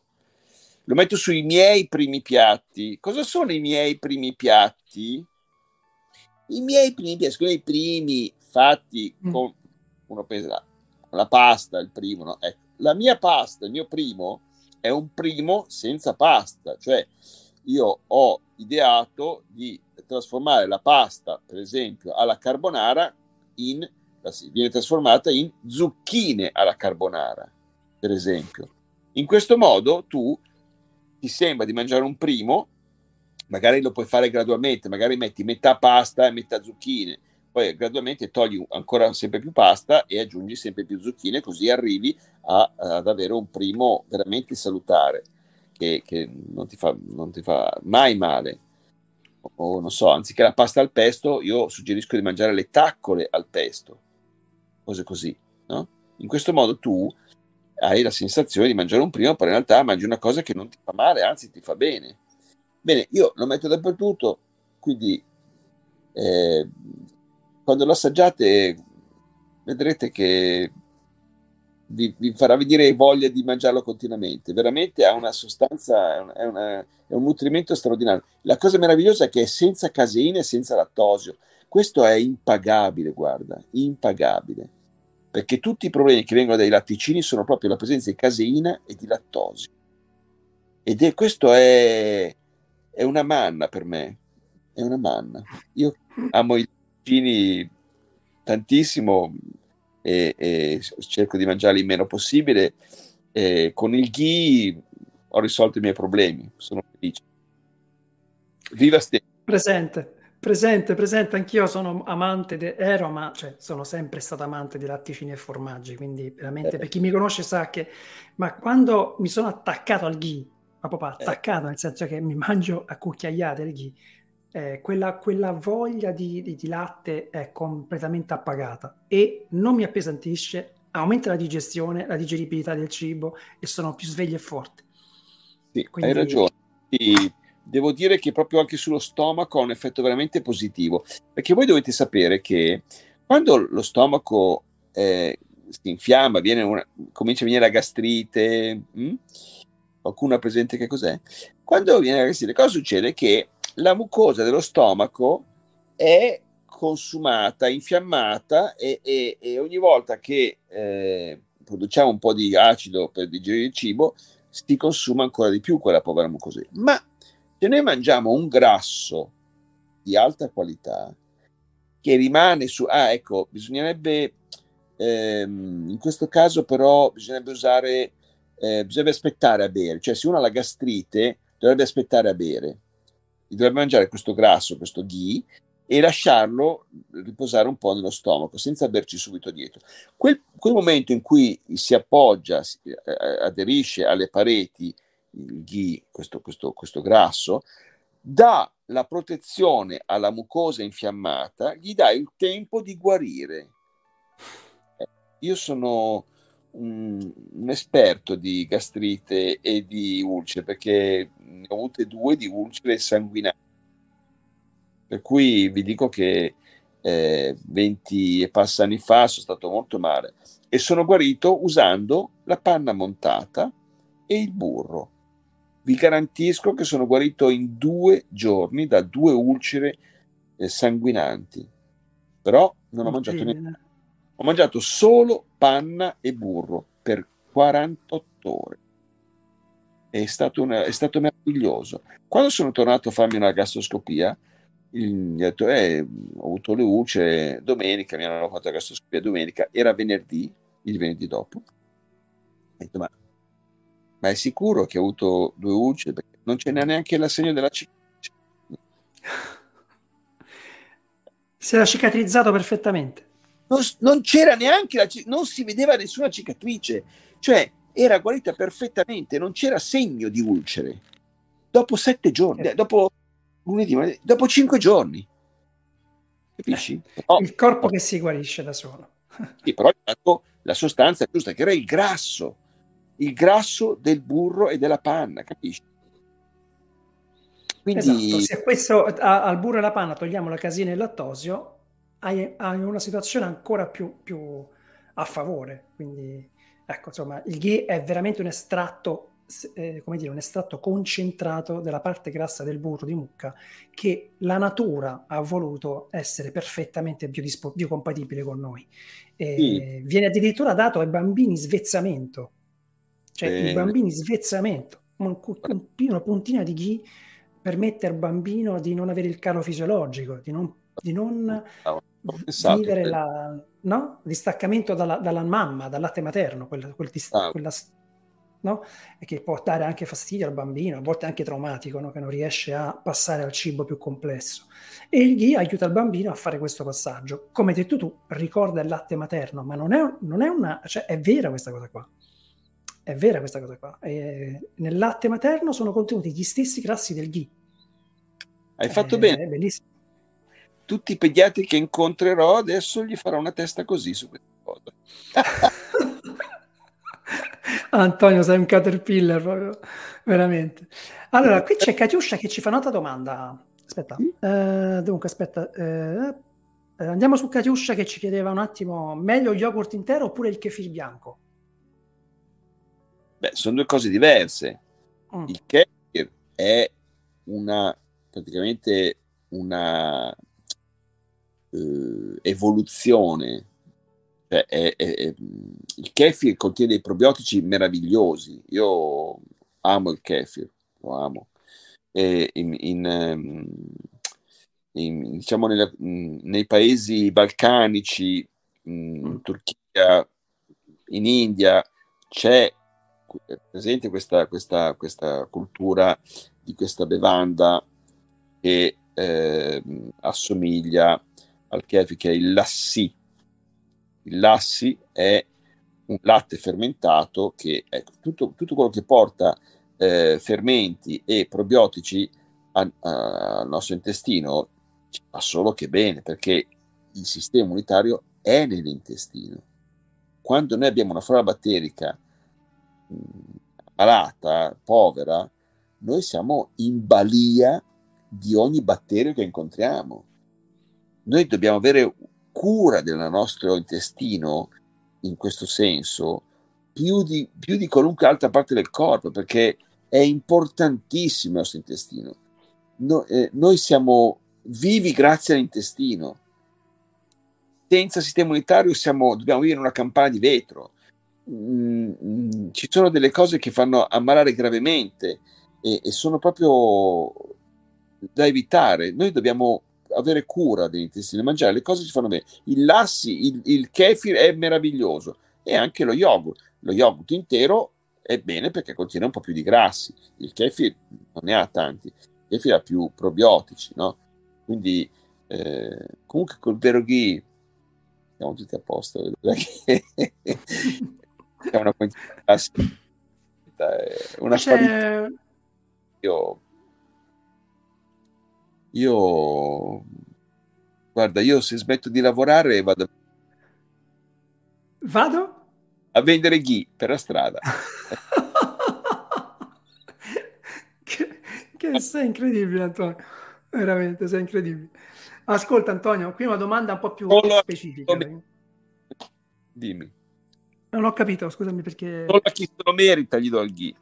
Lo metto sui miei primi piatti. Cosa sono i miei primi piatti? I miei primi piatti sono i primi fatti mm. con uno pensa la pasta, il primo, no? ecco. La mia pasta, il mio primo, è un primo senza pasta, cioè io ho ideato di trasformare la pasta, per esempio, alla carbonara in viene trasformata in zucchine alla carbonara, per esempio. In questo modo tu ti sembra di mangiare un primo, magari lo puoi fare gradualmente, magari metti metà pasta e metà zucchine, poi gradualmente togli ancora sempre più pasta e aggiungi sempre più zucchine, così arrivi a, ad avere un primo veramente salutare, che, che non, ti fa, non, ti fa, mai male. O non so, anziché la pasta al pesto, io suggerisco di mangiare le taccole al pesto, cose così, no? In questo modo tu hai la sensazione di mangiare un primo, però in realtà mangi una cosa che non ti fa male, anzi ti fa bene. Bene, io lo metto dappertutto, quindi eh, quando lo assaggiate vedrete che vi, vi, farà venire voglia di mangiarlo continuamente. Veramente ha una sostanza, è, una, è, un nutrimento straordinario. La cosa meravigliosa è che è senza caseina e senza lattosio. Questo è impagabile, guarda, impagabile. Perché tutti i problemi che vengono dai latticini sono proprio la presenza di caseina e di lattosio. Ed è, questo è, è una manna per me. È una manna. Io amo i latticini tantissimo e, e, cerco di mangiarli il meno possibile. E con il ghee ho risolto i miei problemi, sono felice. Viva Ste. Presente, presente, presente. Anch'io sono amante, de, ero, ma cioè, sono sempre stato amante di latticini e formaggi, quindi veramente eh. per chi mi conosce sa che, ma quando mi sono attaccato al ghee, ma proprio eh. attaccato, eh. nel senso che mi mangio a cucchiaiate il ghee, eh, quella, quella, voglia di, di, di, latte è completamente appagata e non mi appesantisce, aumenta la digestione, la digeribilità del cibo e sono più sveglio e forte. Sì, Quindi, hai ragione. sì, devo dire che proprio anche sullo stomaco ha un effetto veramente positivo, perché voi dovete sapere che quando lo stomaco eh, si infiamma, una, comincia a venire la gastrite, mh? Hm? qualcuno ha presente che cos'è? Quando viene la gastrite, cosa succede? Che la mucosa dello stomaco è consumata, infiammata e, e, e ogni volta che eh, produciamo un po' di acido per digerire il cibo, si consuma ancora di più quella povera mucosa. Ma se noi mangiamo un grasso di alta qualità che rimane su... Ah, ecco, bisognerebbe... Ehm, in questo caso però bisognerebbe usare... Eh, bisognerebbe aspettare a bere. Cioè se uno ha la gastrite dovrebbe aspettare a bere. Dovrebbe mangiare questo grasso, questo ghee, e lasciarlo riposare un po' nello stomaco senza berci subito dietro. Quel, quel momento in cui si appoggia, si, eh, aderisce alle pareti il ghee, questo, questo, questo grasso, dà la protezione alla mucosa infiammata, gli dà il tempo di guarire. Eh, io sono un, un, esperto di gastrite e di ulcere perché ne ho avute due di ulcere sanguinanti per cui vi dico che eh, 20 e passa anni fa sono stato molto male e sono guarito usando la panna montata e il burro. Vi garantisco che sono guarito in due giorni da due ulcere eh, sanguinanti. Però non ho mangiato niente. Ho mangiato solo panna e burro per 48 ore. È stato, una, è stato meraviglioso. Quando sono tornato a farmi una gastroscopia, ha detto, eh, ho avuto le ulcere domenica, mi hanno fatto la gastroscopia domenica, era venerdì, il venerdì dopo. Ho detto, ma, ma è sicuro che ho avuto due ulcere? Perché non ce n'è neanche la segno della cicatrice. Si era cicatrizzato perfettamente. Non, non c'era neanche la non si vedeva nessuna cicatrice, cioè era guarita perfettamente, non c'era segno di ulcere. Dopo sette giorni, eh. dopo lunedì, dopo cinque giorni. Capisci? Eh, però, il corpo che si guarisce da solo. sì, però la sostanza giusta, che era il grasso, il grasso del burro e della panna, capisci? Quindi... Esatto, se questo a, al burro e alla panna togliamo la casina e il lattosio, hai, hai una situazione ancora più, più a favore. Quindi, ecco, insomma, il ghee è veramente un estratto eh, come dire, un estratto concentrato della parte grassa del burro di mucca che la natura ha voluto essere perfettamente biodispo- biocompatibile con noi. Eh, sì. Viene addirittura dato ai bambini svezzamento, cioè eh. i bambini svezzamento, un, un, una puntina di ghee permette al bambino di non avere il calo fisiologico, di non, di non vivere la, no? distaccamento dalla, dalla, mamma, dal latte materno, quella, quel dist- ah. quella no? e che può dare anche fastidio al bambino, a volte anche traumatico, no? che non riesce a passare al cibo più complesso. E il GHI aiuta il bambino a fare questo passaggio. Come hai detto tu, ricorda il latte materno, ma non è, non è una... cioè è vera questa cosa qua. È vera questa cosa qua. E nel latte materno sono contenuti gli stessi grassi del GHI. Hai fatto è, bene. È bellissimo. Tutti i pediatri che incontrerò adesso gli farò una testa così su questa cosa. *laughs* Antonio, sei un caterpillar proprio, veramente. Allora, qui c'è Katiuscia che ci fa un'altra domanda. Aspetta, eh, dunque, aspetta. Eh, eh, andiamo su Katiuscia che ci chiedeva un attimo, meglio yogurt intero oppure il kefir bianco? Beh, sono due cose diverse. Mm. Il kefir è una, praticamente una uh, evoluzione cioè, è, è, è, il kefir contiene dei probiotici meravigliosi. Io amo il kefir, lo amo. E in, in, ehm, in, diciamo nella, nei paesi balcanici, in mm. Turchia, in India, c'è presente questa, questa, questa cultura di questa bevanda che eh, assomiglia al kefir, che è il lassi il lassi è un latte fermentato che ecco, tutto, tutto quello che porta eh, fermenti e probiotici al nostro intestino ci fa solo che bene perché il sistema immunitario è nell'intestino. Quando noi abbiamo una flora batterica malata, povera, noi siamo in balia di ogni batterio che incontriamo. Noi dobbiamo avere cura del nostro intestino in questo senso più di, più di qualunque altra parte del corpo perché è importantissimo il nostro intestino. No, eh, noi siamo vivi grazie all'intestino. Senza sistema immunitario siamo, dobbiamo vivere in una campana di vetro. Mm, ci sono delle cose che fanno ammalare gravemente e, e sono proprio da evitare. Noi dobbiamo avere cura dell'intestino, mangiare le cose ci fanno bene. Il lassi, il, il kefir è meraviglioso e anche lo yogurt. Lo yogurt intero è bene perché contiene un po' più di grassi. Il kefir non ne ha tanti, il kefir ha più probiotici, no? Quindi eh, comunque col vero ghee siamo tutti a posto. *laughs* è una quantità una qualità. Io, io guarda, io se smetto di lavorare vado Vado? A vendere ghee per la strada. *laughs* che, che sei incredibile, Antonio. Veramente, sei incredibile. Ascolta, Antonio, qui una domanda un po' più Solo specifica. Dimmi. Non ho capito, scusami perché... Solo a chi se lo merita gli do il ghee.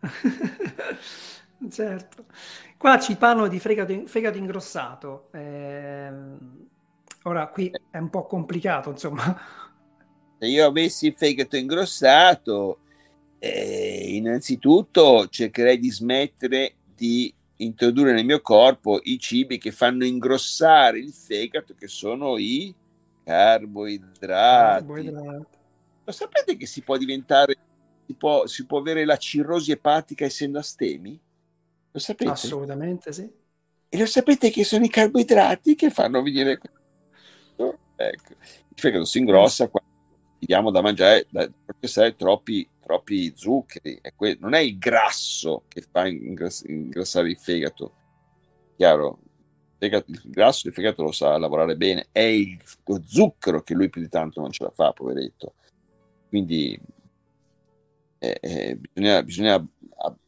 *laughs* certo. Qua ci parlano di fegato, fegato ingrossato. Eh, ora qui è un po' complicato, insomma. Se io avessi il fegato ingrossato, eh, innanzitutto cercherei di smettere di introdurre nel mio corpo i cibi che fanno ingrossare il fegato, che sono i carboidrati. carboidrati. Lo sapete che si può diventare, si può, si può avere la cirrosi epatica essendo astemi? Lo sapete? Assolutamente sì. E lo sapete che sono i carboidrati che fanno venire questo? Ecco. Il fegato si ingrossa quando diamo da mangiare, da processare troppi, troppi zuccheri. È que- non è il grasso che fa ingrass- ingrassare il fegato, chiaro? Il, grasso del fegato lo sa lavorare bene, è il, lo zucchero che lui più di tanto non ce la fa, poveretto. Quindi eh, eh, bisogna, bisogna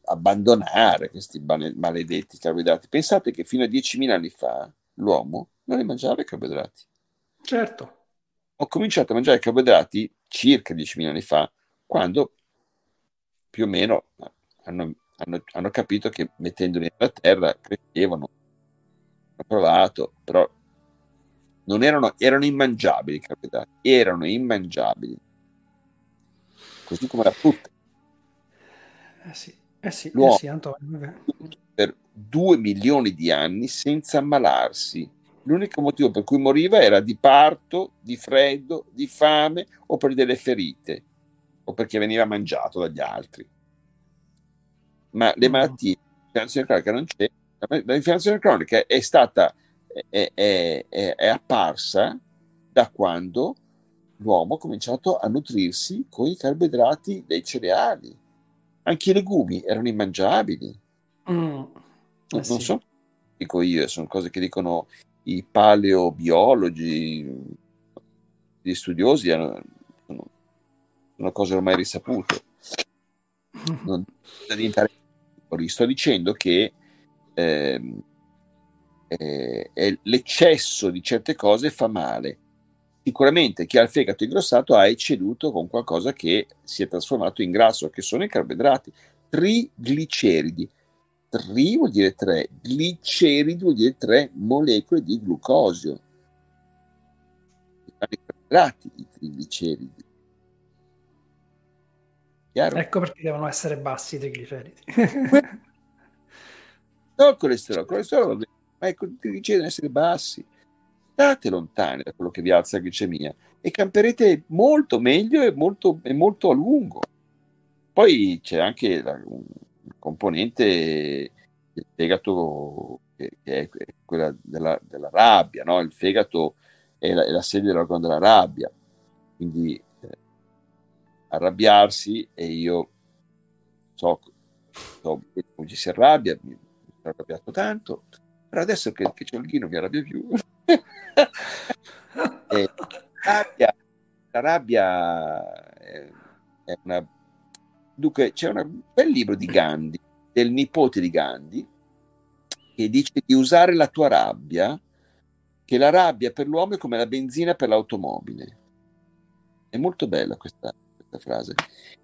abbandonare questi maledetti carboidrati. Pensate che fino a 10.000 anni fa l'uomo non li mangiava i carboidrati. Certo. Ho cominciato a mangiare carboidrati circa 10.000 anni fa, quando più o meno hanno, hanno, hanno capito che mettendoli nella terra crescevano. Ho provato, però non erano, erano immangiabili i carboidrati, erano immangiabili così come la frutta. Eh sì, eh sì, eh sì Antonio. Per due milioni di anni senza ammalarsi. L'unico motivo per cui moriva era di parto, di freddo, di fame o per delle ferite o perché veniva mangiato dagli altri. Ma le malattie, l'infiammazione cronica non c'è. L'infiammazione cronica è stata, è, è, è, è apparsa da quando l'uomo ha cominciato a nutrirsi con i carboidrati dei cereali. Anche i legumi erano immangiabili. Mm. Eh non sì. so, dico io, sono cose che dicono i paleobiologi, gli studiosi, sono, sono cose ormai risapute. *laughs* Non diventare sto dicendo che eh, eh, l'eccesso di certe cose fa male sicuramente chi ha il fegato ingrossato ha ecceduto con qualcosa che si è trasformato in grasso, che sono i carboidrati, trigliceridi. Tri vuol dire tre, gliceridi vuol dire tre molecole di glucosio. I carboidrati, i trigliceridi. Chiaro? Ecco perché devono essere bassi i trigliceridi. *laughs* no, il colesterolo, il colesterolo ma i trigliceridi devono essere bassi state lontani da quello che vi alza la glicemia e camperete molto meglio e molto, e molto a lungo. Poi c'è anche la, un componente del fegato che è quella della, della rabbia, no? il fegato è la, è la sede dell'organo della rabbia, quindi eh, arrabbiarsi e io so, so come ci si arrabbia, mi sono arrabbiato tanto, però adesso che, che c'è il ghino mi arrabbio più. e, rabbia, la rabbia è, è una... Dunque, c'è un bel libro di Gandhi, del nipote di Gandhi che dice di usare la tua rabbia, che la rabbia per l'uomo è come la benzina per l'automobile. È molto bella questa, questa frase.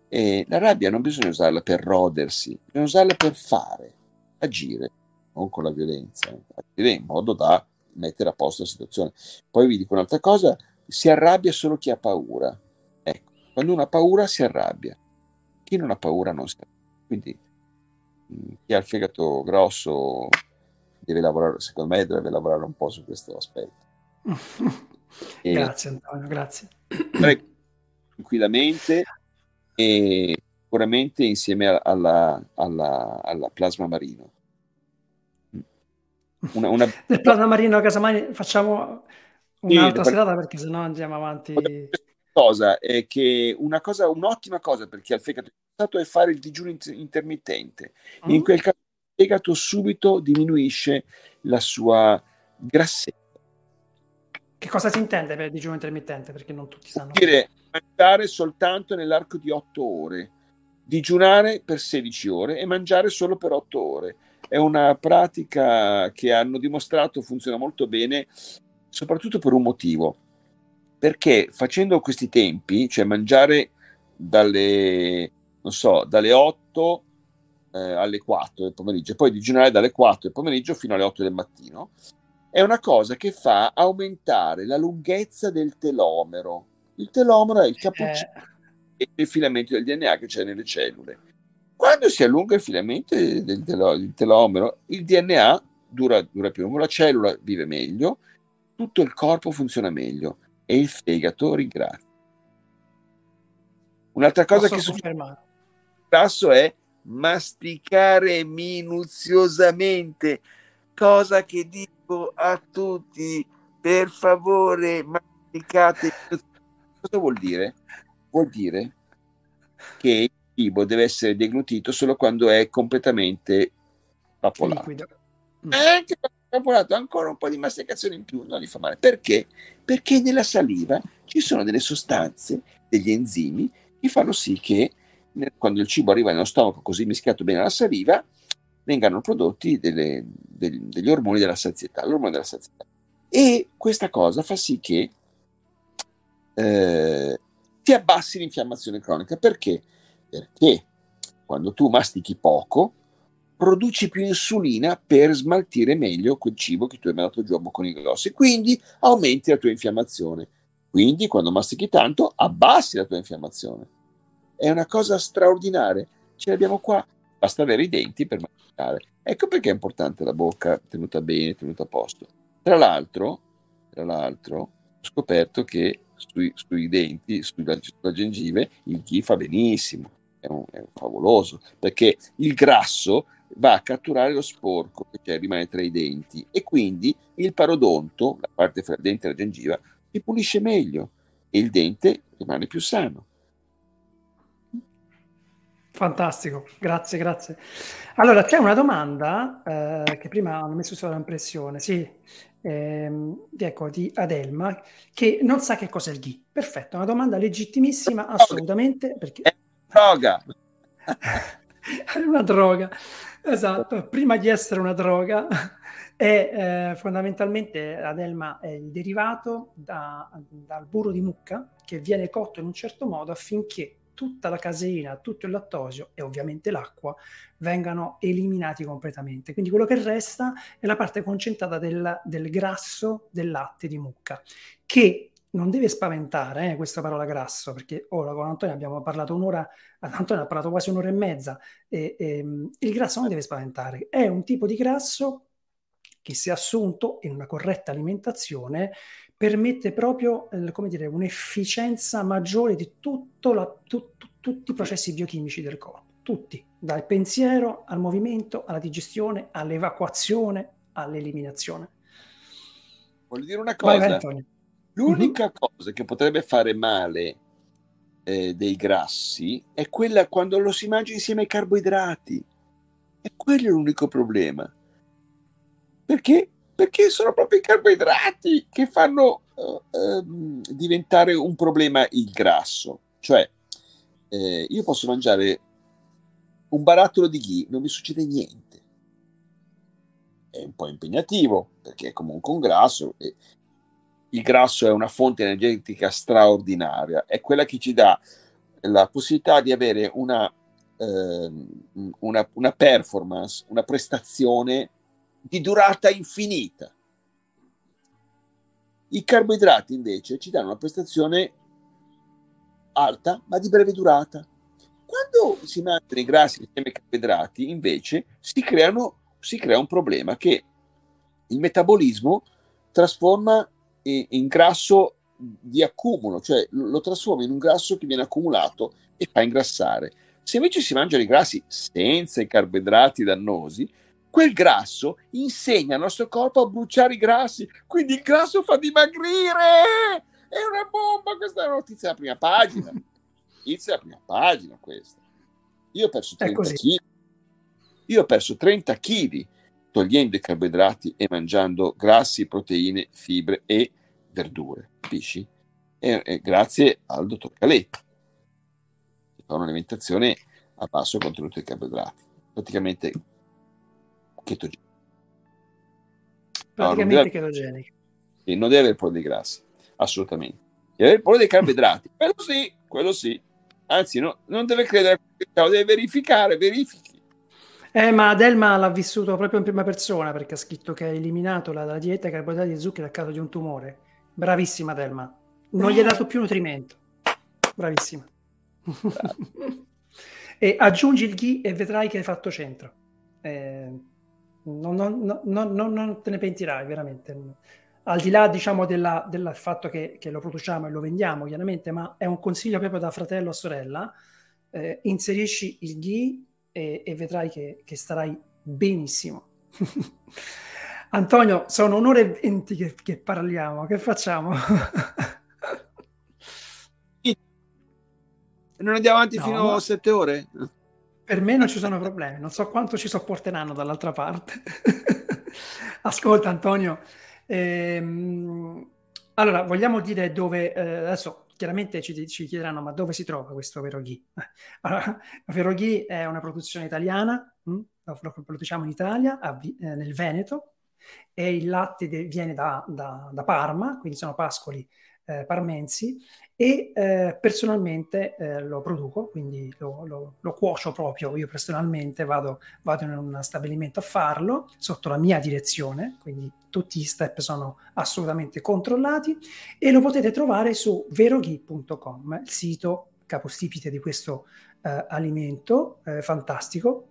E la rabbia non bisogna usarla per rodersi, bisogna usarla per fare, agire, non con la violenza, agire in modo da mettere a posto la situazione. Poi vi dico un'altra cosa, si arrabbia solo chi ha paura. Ecco, quando uno ha paura si arrabbia, chi non ha paura non si arrabbia. Quindi mm, chi ha il fegato grosso deve lavorare, secondo me deve lavorare un po' su questo aspetto. *laughs* e, grazie Antonio, grazie. Tranquillamente e sicuramente insieme alla, alla, alla plasma marino. Una, una... Del plasma marino a Casamani facciamo un'altra sì, serata perché sennò andiamo avanti. Cosa è che una cosa, un'ottima cosa per chi ha il fegato è fare il digiuno intermittente. Mm. In quel caso il fegato subito diminuisce la sua grassezza. Che cosa si intende per digiuno intermittente? Perché non tutti sanno. Dire mangiare soltanto nell'arco di 8 ore, digiunare per 16 ore e mangiare solo per 8 ore. È una pratica che hanno dimostrato funziona molto bene, soprattutto per un motivo. Perché facendo questi tempi, cioè mangiare dalle, non so, dalle 8 eh, alle 4 del pomeriggio e poi digiunare dalle 4 del pomeriggio fino alle 8 del mattino, è una cosa che fa aumentare la lunghezza del telomero. Il telomero è il cappuccino eh. il filamento del DNA che c'è nelle cellule. Quando si allunga il filamento del, telomero, il DNA dura, dura più lungo, la cellula vive meglio, tutto il corpo funziona meglio e il fegato ringrazia. Un'altra cosa Posso che succede grasso è masticare minuziosamente, cosa che dico a tutti, per favore, masticate. Cosa vuol dire? Vuol dire che cibo deve essere deglutito solo quando è completamente vapolato. Mm. Anche vapolato, ancora un po' di masticazione in più non gli fa male. Perché? Perché nella saliva ci sono delle sostanze, degli enzimi, che fanno sì che quando il cibo arriva nello stomaco così mischiato bene alla saliva, vengano prodotti delle, degli, degli ormoni della sazietà, l'ormone della sazietà. E questa cosa fa sì che eh, ti abbassi l'infiammazione cronica. Perché? Perché quando tu mastichi poco, produci più insulina per smaltire meglio quel cibo che tu hai mandato giù a bocconi grossi. Quindi aumenti la tua infiammazione. Quindi quando mastichi tanto, abbassi la tua infiammazione. È una cosa straordinaria. Ce l'abbiamo qua. Basta avere i denti per masticare. Ecco perché è importante la bocca tenuta bene, tenuta a posto. Tra l'altro, tra l'altro ho scoperto che sui, sui denti, sulla, sulla, gengive, il ghee fa benissimo, è, un, è un favoloso, perché il grasso va a catturare lo sporco che rimane tra i denti e quindi il parodonto, la parte fra il dente e la gengiva, si pulisce meglio e il dente rimane più sano. Fantastico, grazie, grazie. Allora, c'è una domanda eh, che prima hanno messo sulla impressione, sì, ehm, ecco, di Adelma, che non sa che cos'è il GHI. Perfetto, una domanda legittimissima, assolutamente, perché... Droga! è una droga, esatto, prima di essere una droga, è eh, fondamentalmente Adelma è il derivato da, dal burro di mucca che viene cotto in un certo modo affinché tutta la caseina, tutto il lattosio e ovviamente l'acqua vengano eliminati completamente. Quindi quello che resta è la parte concentrata del, del grasso del latte di mucca, che non deve spaventare eh, questa parola grasso, perché ora con Antonio abbiamo parlato un'ora, Antonio ha parlato quasi un'ora e mezza, e, e, il grasso non deve spaventare, è un tipo di grasso che se assunto in una corretta alimentazione permette proprio eh, come dire, un'efficienza maggiore di la, tu, tu, tutti i processi biochimici del corpo, tutti, dal pensiero al movimento, alla digestione, all'evacuazione, all'eliminazione. Voglio dire una cosa, Vai, l'unica mm-hmm. cosa che potrebbe fare male eh, dei grassi è quella quando lo si mangia insieme ai carboidrati. E quello è l'unico problema. Perché perché sono proprio i carboidrati che fanno uh, uh, diventare un problema il grasso. Cioè, eh, io posso mangiare un barattolo di ghee non mi succede niente. È un po' impegnativo perché è comunque un grasso e il grasso è una fonte energetica straordinaria, è quella che ci dà la possibilità di avere una, eh, una, una performance, una prestazione di durata infinita. I carboidrati invece ci danno una prestazione alta ma di breve durata. Quando si mangiano i grassi insieme ai carboidrati invece si, creano, si crea un problema che il metabolismo trasforma in, in grasso di accumulo, cioè lo trasforma in un grasso che viene accumulato e fa ingrassare. Se invece si mangiano i grassi senza i carboidrati dannosi, quel grasso insegna al nostro corpo a bruciare i grassi, quindi il grasso fa dimagrire. È una bomba, questa è una notizia della prima pagina. *laughs* Notizia della prima pagina questa. Io ho perso 30 kg. Io ho perso 30 kg togliendo i carboidrati e mangiando grassi, proteine, fibre e verdure, capisci? E, e grazie al dottor Caletti, che fa un'alimentazione a basso contenuto di carboidrati, praticamente chetogenica. Praticamente no, chetogenica. Sì, non deve avere problemi dei grassi, assolutamente. Deve avere problemi dei carboidrati, *laughs* quello sì, quello sì. Anzi, no, non deve credere, deve verificare, verifichi eh, ma Adelma l'ha vissuto proprio in prima persona perché ha scritto che ha eliminato la, la dieta carboidrati e zuccheri a causa di un tumore. Bravissima Adelma. Non gli ha dato più nutrimento. Bravissima. e aggiungi il ghi e vedrai che hai fatto centro. Eh, non, non, non, non, te ne pentirai veramente. Al di là, diciamo, della, del fatto che, che, lo produciamo e lo vendiamo, chiaramente, ma è un consiglio proprio da fratello a sorella. Eh, inserisci il ghi e, e vedrai che, che, starai benissimo. Antonio, sono un'ora e venti che, che parliamo, che facciamo? non andiamo avanti no, fino a sette ore? Per me non ci sono problemi, non so quanto ci sopporteranno dall'altra parte. *laughs* Ascolta Antonio, ehm, allora vogliamo dire dove, eh, adesso chiaramente ci, ci, chiederanno ma dove si trova questo Veroghi? *laughs* Allora, Veroghi è una produzione italiana, hm? lo, lo, produciamo in Italia, a, eh, nel Veneto, e il latte de, viene da, da, da, Parma, quindi sono pascoli eh, parmensi, e eh, personalmente eh, lo produco, quindi lo, lo, lo, cuocio proprio, io personalmente vado, vado, in un stabilimento a farlo sotto la mia direzione, quindi tutti gli step sono assolutamente controllati e lo potete trovare su veroghi.com, il sito capostipite di questo eh, alimento eh, fantastico.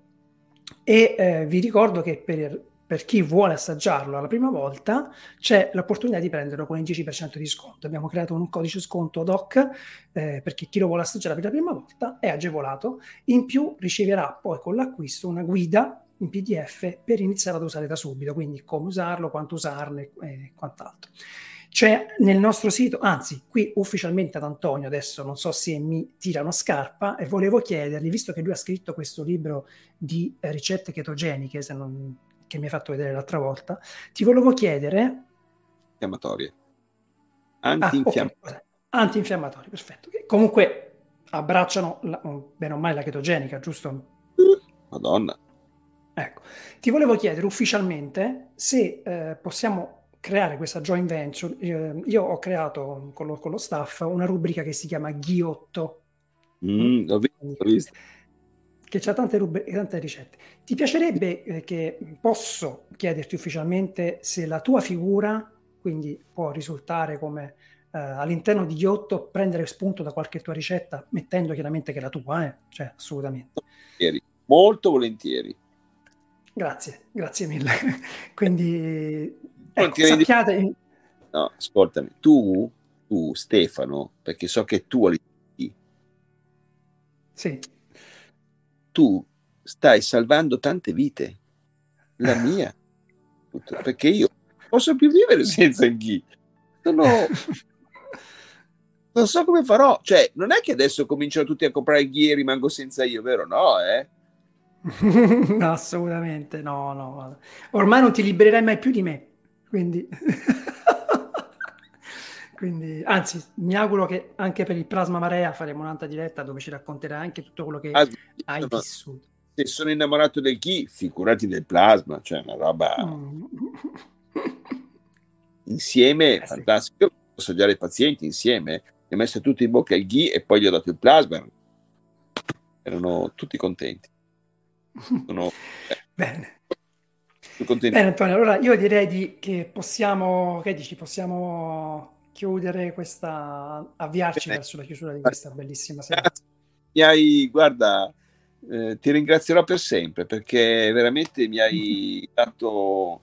E eh, vi ricordo che per per chi vuole assaggiarlo alla prima volta, c'è l'opportunità di prenderlo con il 10% di sconto. Abbiamo creato un codice sconto ad hoc eh, perché chi lo vuole assaggiare per la prima volta è agevolato. In più riceverà poi con l'acquisto una guida in PDF per iniziare ad usare da subito, quindi come usarlo, quanto usarne e quant'altro. C'è nel nostro sito, anzi, qui ufficialmente ad Antonio, adesso non so se mi tira una scarpa, e volevo chiedergli, visto che lui ha scritto questo libro di eh, ricette chetogeniche, se non che mi hai fatto vedere l'altra volta, ti volevo chiedere... Infiammatorie. Antinfiammatorie. Ah, okay. Antinfiammatorie, perfetto. Comunque abbracciano la, bene o male la chetogenica, giusto? Madonna. Ecco, ti volevo chiedere ufficialmente se eh, possiamo creare questa joint venture. Eh, io ho creato con lo, con lo, staff una rubrica che si chiama Ghiotto. Mm, l'ho visto, l'ho visto che c'ha tante, rub- tante ricette. Ti piacerebbe eh, che posso chiederti ufficialmente se la tua figura, quindi può risultare come eh, all'interno di Ghiotto, prendere spunto da qualche tua ricetta, mettendo chiaramente che è la tua, eh? cioè assolutamente. Molto volentieri. Grazie, grazie mille. *laughs* quindi, ecco, sappiate... Di... No, ascoltami, tu, tu Stefano, perché so che tu sì tu stai salvando tante vite, la *laughs* mia, perché io non posso più vivere *laughs* senza il ghi. Sono... *laughs* Non so come farò, cioè non è che adesso cominciano tutti a comprare il ghi e rimango senza io, vero? No, eh? no, assolutamente no, no. Ormai non ti libererai mai più di me, quindi... Quindi, anzi, mi auguro che anche per il Plasma Marea faremo un'altra diretta dove ci racconterai anche tutto quello che ah, hai vissuto. se sono innamorato del chi, figurati del plasma, cioè una roba mm. insieme, eh, fantastico. Io posso assaggiare i pazienti insieme, mi ho messo tutto in bocca il ghi e poi gli ho dato il plasma. Erano tutti contenti. Sono, *laughs* eh, Bene. Bene Antonio, allora io direi di, che possiamo, che dici, possiamo chiudere questa, avviarci Bene. verso la chiusura di questa bellissima serie. Mi hai, guarda, eh, ti ringrazierò per sempre perché veramente mi hai *laughs* dato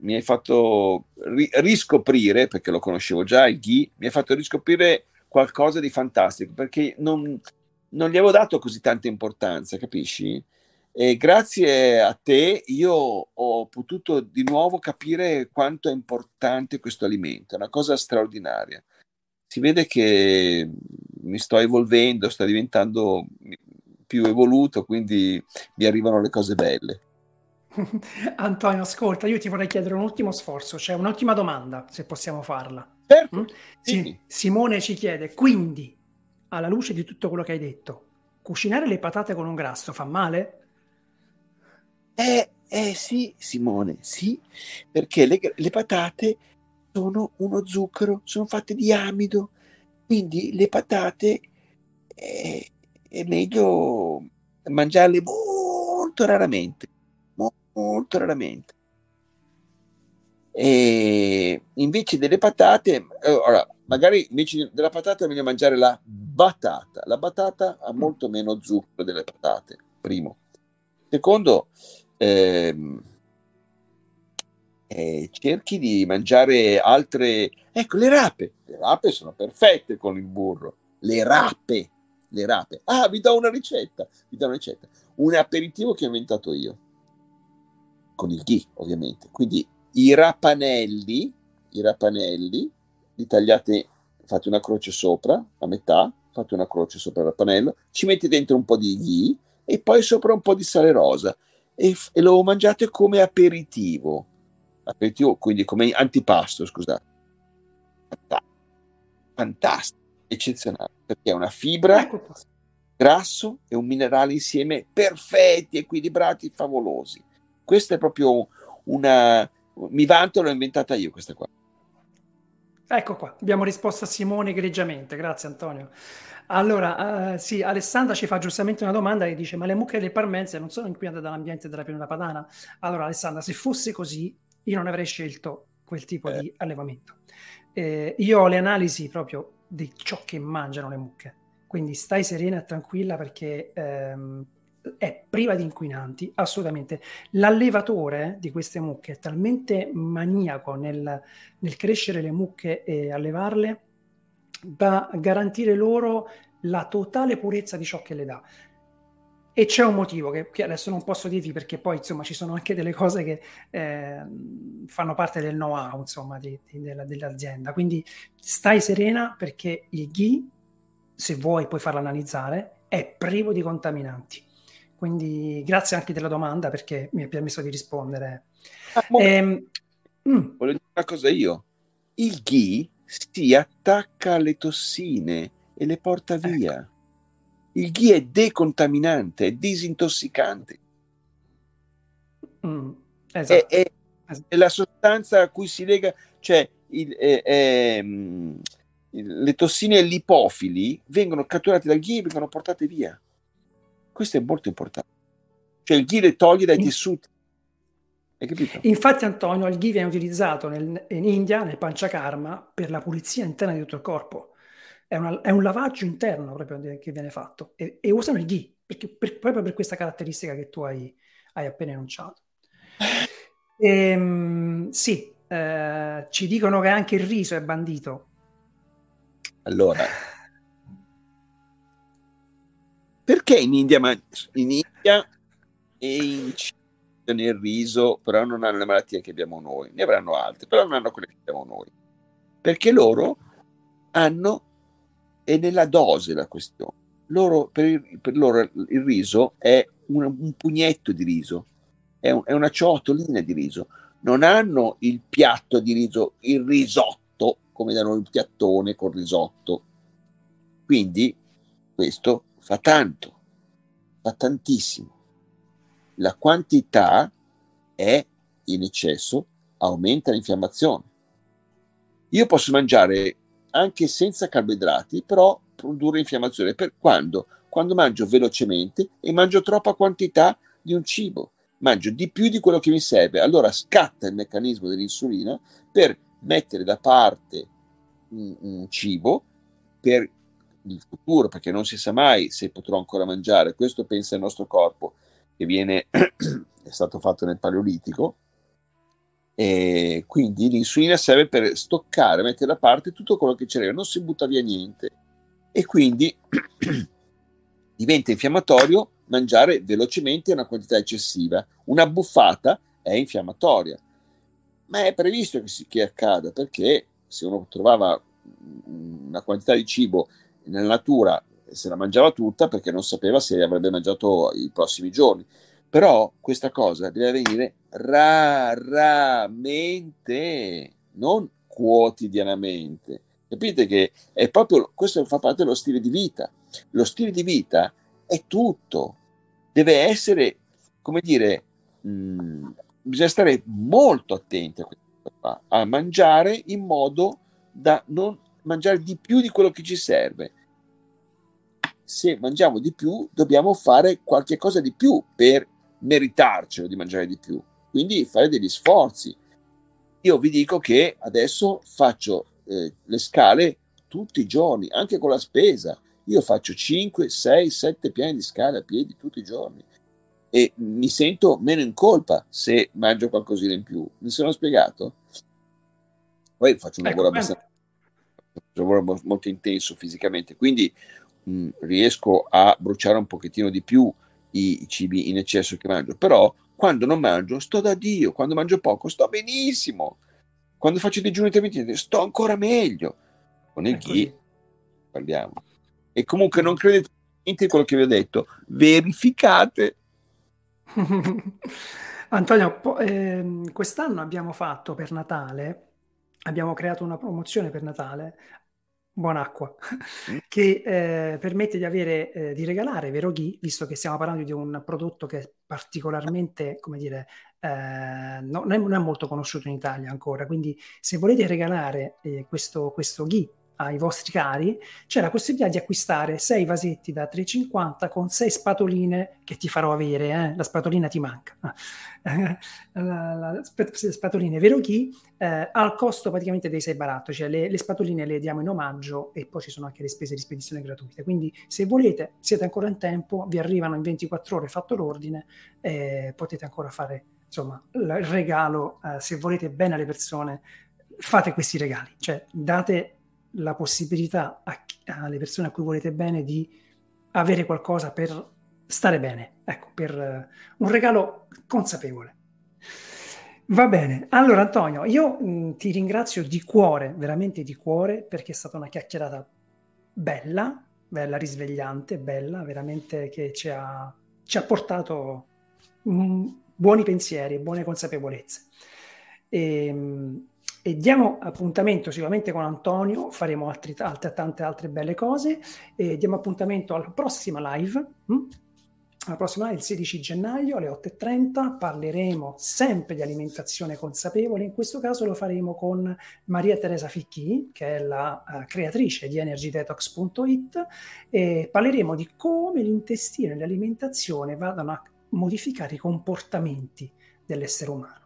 mi hai fatto ri- riscoprire, perché lo conoscevo già, il Ghi, mi hai fatto riscoprire qualcosa di fantastico, perché non, non gli avevo dato così tanta importanza, capisci? E grazie a te io ho potuto di nuovo capire quanto è importante questo alimento, è una cosa straordinaria. Si vede che mi sto evolvendo, sto diventando più evoluto, quindi mi arrivano le cose belle. *laughs* Antonio, ascolta, io ti vorrei chiedere un ultimo sforzo, cioè un'ultima domanda, se possiamo farla. Certo. Mm? Sì. Simone ci chiede, quindi, alla luce di tutto quello che hai detto, cucinare le patate con un grasso fa male? Eh, eh sì, Simone, sì, perché le, le patate sono uno zucchero, sono fatte di amido, quindi le patate eh, è meglio mangiarle molto raramente, molto raramente. E invece delle patate, eh, ora, magari invece della patata è meglio mangiare la batata. La batata ha molto meno zucchero delle patate, primo. Secondo, ehm, eh, cerchi di mangiare altre... Ecco, le rape. Le rape sono perfette con il burro. Le rape le rape. Ah, vi do una ricetta, vi do una ricetta. Un aperitivo che ho inventato io, con il ghi, ovviamente. Quindi i rapanelli, i rapanelli, li tagliate, fate una croce sopra, a metà, fate una croce sopra il rapanello, ci mettete dentro un po' di ghi e poi sopra un po' di sale rosa e, e lo mangiate come aperitivo. Aperitivo, quindi come antipasto, scusate. Fantastico eccezionale perché è una fibra, ecco grasso e un minerale insieme perfetti, equilibrati, favolosi. Questa è proprio una... Mi vanto, l'ho inventata io questa qua. Ecco qua, abbiamo risposto a Simone egregiamente, grazie Antonio. Allora, uh, sì, Alessandra ci fa giustamente una domanda che dice: Ma le mucche delle parmense non sono inquinate dall'ambiente della pianura padana? Allora, Alessandra, se fosse così, io non avrei scelto quel tipo eh. di allevamento. Eh, io ho le analisi proprio di ciò che mangiano le mucche. Quindi stai serena e tranquilla perché ehm, è priva di inquinanti, assolutamente. L'allevatore di queste mucche è talmente maniaco nel, nel crescere le mucche e allevarle da garantire loro la totale purezza di ciò che le dà. E c'è un motivo che, che, adesso non posso dirvi perché poi insomma ci sono anche delle cose che eh, fanno parte del know-how insomma di, di, della, dell'azienda. Quindi stai serena perché il ghi, se vuoi puoi farlo analizzare, è privo di contaminanti. Quindi grazie anche della domanda perché mi ha permesso di rispondere. Ah, ehm, mm. Voglio dire una cosa io. Il ghi si attacca alle tossine e le porta ecco. via. Ecco. Il ghi è decontaminante, è disintossicante. Mm, esatto. è, è, è, la sostanza a cui si lega, cioè il, è, le tossine lipofili vengono catturate dal ghi e vengono portate via. Questo è molto importante. Cioè il ghi le toglie dai tessuti. Hai capito? Infatti, Antonio, il ghi viene utilizzato nel, in India, nel Panchakarma, per la pulizia interna di tutto il corpo è, una, è un lavaggio interno proprio che viene fatto e, e usano il ghee perché, per, proprio per questa caratteristica che tu hai, hai appena enunciato. E, *laughs* ehm, sì, eh, ci dicono che anche il riso è bandito. Allora, perché in India, in India e in Cina il riso, però non hanno le malattie che abbiamo noi, ne avranno altre, però non hanno quelle che abbiamo noi, perché loro hanno è nella dose la questione. Loro, per, per loro il riso è un, un pugnetto di riso, è, un, è, una ciotolina di riso. Non hanno il piatto di riso, il risotto, come da noi il piattone con risotto. Quindi questo fa tanto, fa tantissimo. la quantità è in eccesso, aumenta l'infiammazione. Io posso mangiare anche senza carboidrati, però produrre infiammazione. Per quando? Quando mangio velocemente e mangio troppa quantità di un cibo. Mangio di più di quello che mi serve. Allora scatta il meccanismo dell'insulina per mettere da parte un, un cibo per il futuro, perché non si sa mai se potrò ancora mangiare. Questo pensa il nostro corpo, che viene, *clears throat* è stato fatto nel Paleolitico, e quindi l'insulina serve per stoccare, mettere da parte tutto quello che c'era, non si butta via niente. E quindi *clears throat* diventa infiammatorio mangiare velocemente una quantità eccessiva. Una buffata è infiammatoria, ma è previsto che, si, che accada perché se uno trovava una quantità di cibo nella natura se la mangiava tutta perché non sapeva se avrebbe mangiato i prossimi giorni. Però questa cosa deve avvenire raramente, non quotidianamente. Capite che è proprio questo fa parte dello stile di vita. Lo stile di vita è tutto, deve essere, come dire, mh, mm, bisogna stare molto attenti a, questo, a mangiare in modo da non mangiare di più di quello che ci serve. Se mangiamo di più, dobbiamo fare qualche cosa di più per meritarcelo di mangiare di più. Quindi fare degli sforzi. Io vi dico che adesso faccio eh, le scale tutti i giorni, anche con la spesa. Io faccio 5, 6, 7 piani di scale a piedi tutti i giorni e mi sento meno in colpa se mangio qualcosina in più. Mi sono spiegato? Poi faccio un ecco, lavoro abbastanza un lavoro molto intenso fisicamente, quindi mh, riesco a bruciare un pochettino di più i cibi in eccesso che mangio, però quando non mangio sto da Dio, quando mangio poco sto benissimo, quando faccio digiuni intermittenti sto ancora meglio. Con il chi parliamo. E comunque non credete niente quello che vi ho detto, verificate. *laughs* Antonio, po- ehm, quest'anno abbiamo fatto per Natale, abbiamo creato una promozione per Natale Buonacqua, mm. *laughs* che eh, permette di avere, eh, di regalare vero ghi, visto che stiamo parlando di un prodotto che è particolarmente, come dire, eh, no, non, è, non, è, molto conosciuto in Italia ancora, quindi se volete regalare eh, questo, questo ghi ai vostri cari, c'è la possibilità di acquistare 6 vasetti da 3,50 con 6 spatoline che ti farò avere, eh? la spatolina ti manca. la, la, spatoline vero chi eh, al costo praticamente dei 6 barattoli, cioè le, le, spatoline le diamo in omaggio e poi ci sono anche le spese di spedizione gratuite. Quindi se volete, siete ancora in tempo, vi arrivano in 24 ore fatto l'ordine, eh, potete ancora fare insomma il regalo, eh, se volete bene alle persone, fate questi regali, cioè date la possibilità a, alle persone a cui volete bene di avere qualcosa per stare bene, ecco, per uh, un regalo consapevole. Va bene, allora Antonio, io mh, mm, ti ringrazio di cuore, veramente di cuore, perché è stata una chiacchierata bella, bella, risvegliante, bella, veramente che ci ha, ci ha portato mh, mm, buoni pensieri, buone consapevolezze. E, ehm, mh, e diamo appuntamento sicuramente con Antonio, faremo altri, altre, tante altre belle cose e diamo appuntamento alla prossima live. Hm? La prossima live il 16 gennaio alle 8.30 parleremo sempre di alimentazione consapevole, in questo caso lo faremo con Maria Teresa Ficchi, che è la uh, creatrice di EnergyDetox.it e parleremo di come l'intestino e l'alimentazione vadano a modificare i comportamenti dell'essere umano.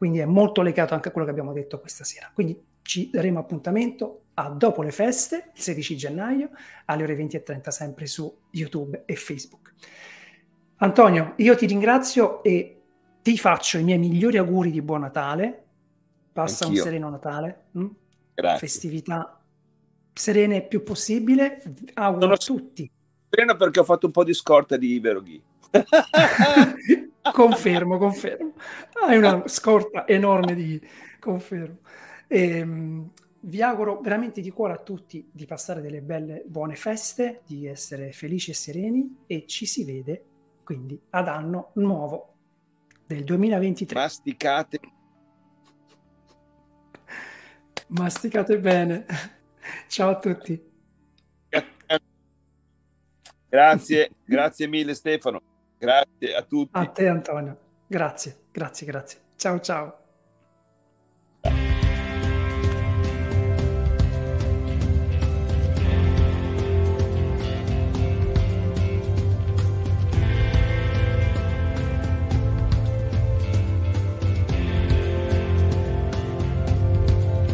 Quindi è molto legato anche a quello che abbiamo detto questa sera. Quindi ci daremo appuntamento a dopo le feste, il 16 gennaio, alle ore 20.30 sempre su YouTube e Facebook. Antonio, io ti ringrazio e ti faccio i miei migliori auguri di buon Natale. Passa Anch'io. un sereno Natale. Hm? Grazie. Festività serene più possibile. Auguro Sono a tutti. Sereno perché ho fatto un po' di scorta di Veroghi. *laughs* confermo, confermo. Hai una scorta enorme di confermo. E, ehm, vi auguro veramente di cuore a tutti di passare delle belle, buone feste, di essere felici e sereni e ci si vede quindi ad anno nuovo del 2023. Masticate. Masticate bene. Ciao a tutti. Grazie, grazie mille Stefano. Grazie a tutti. A te Antonio. Grazie, grazie, grazie. Ciao ciao.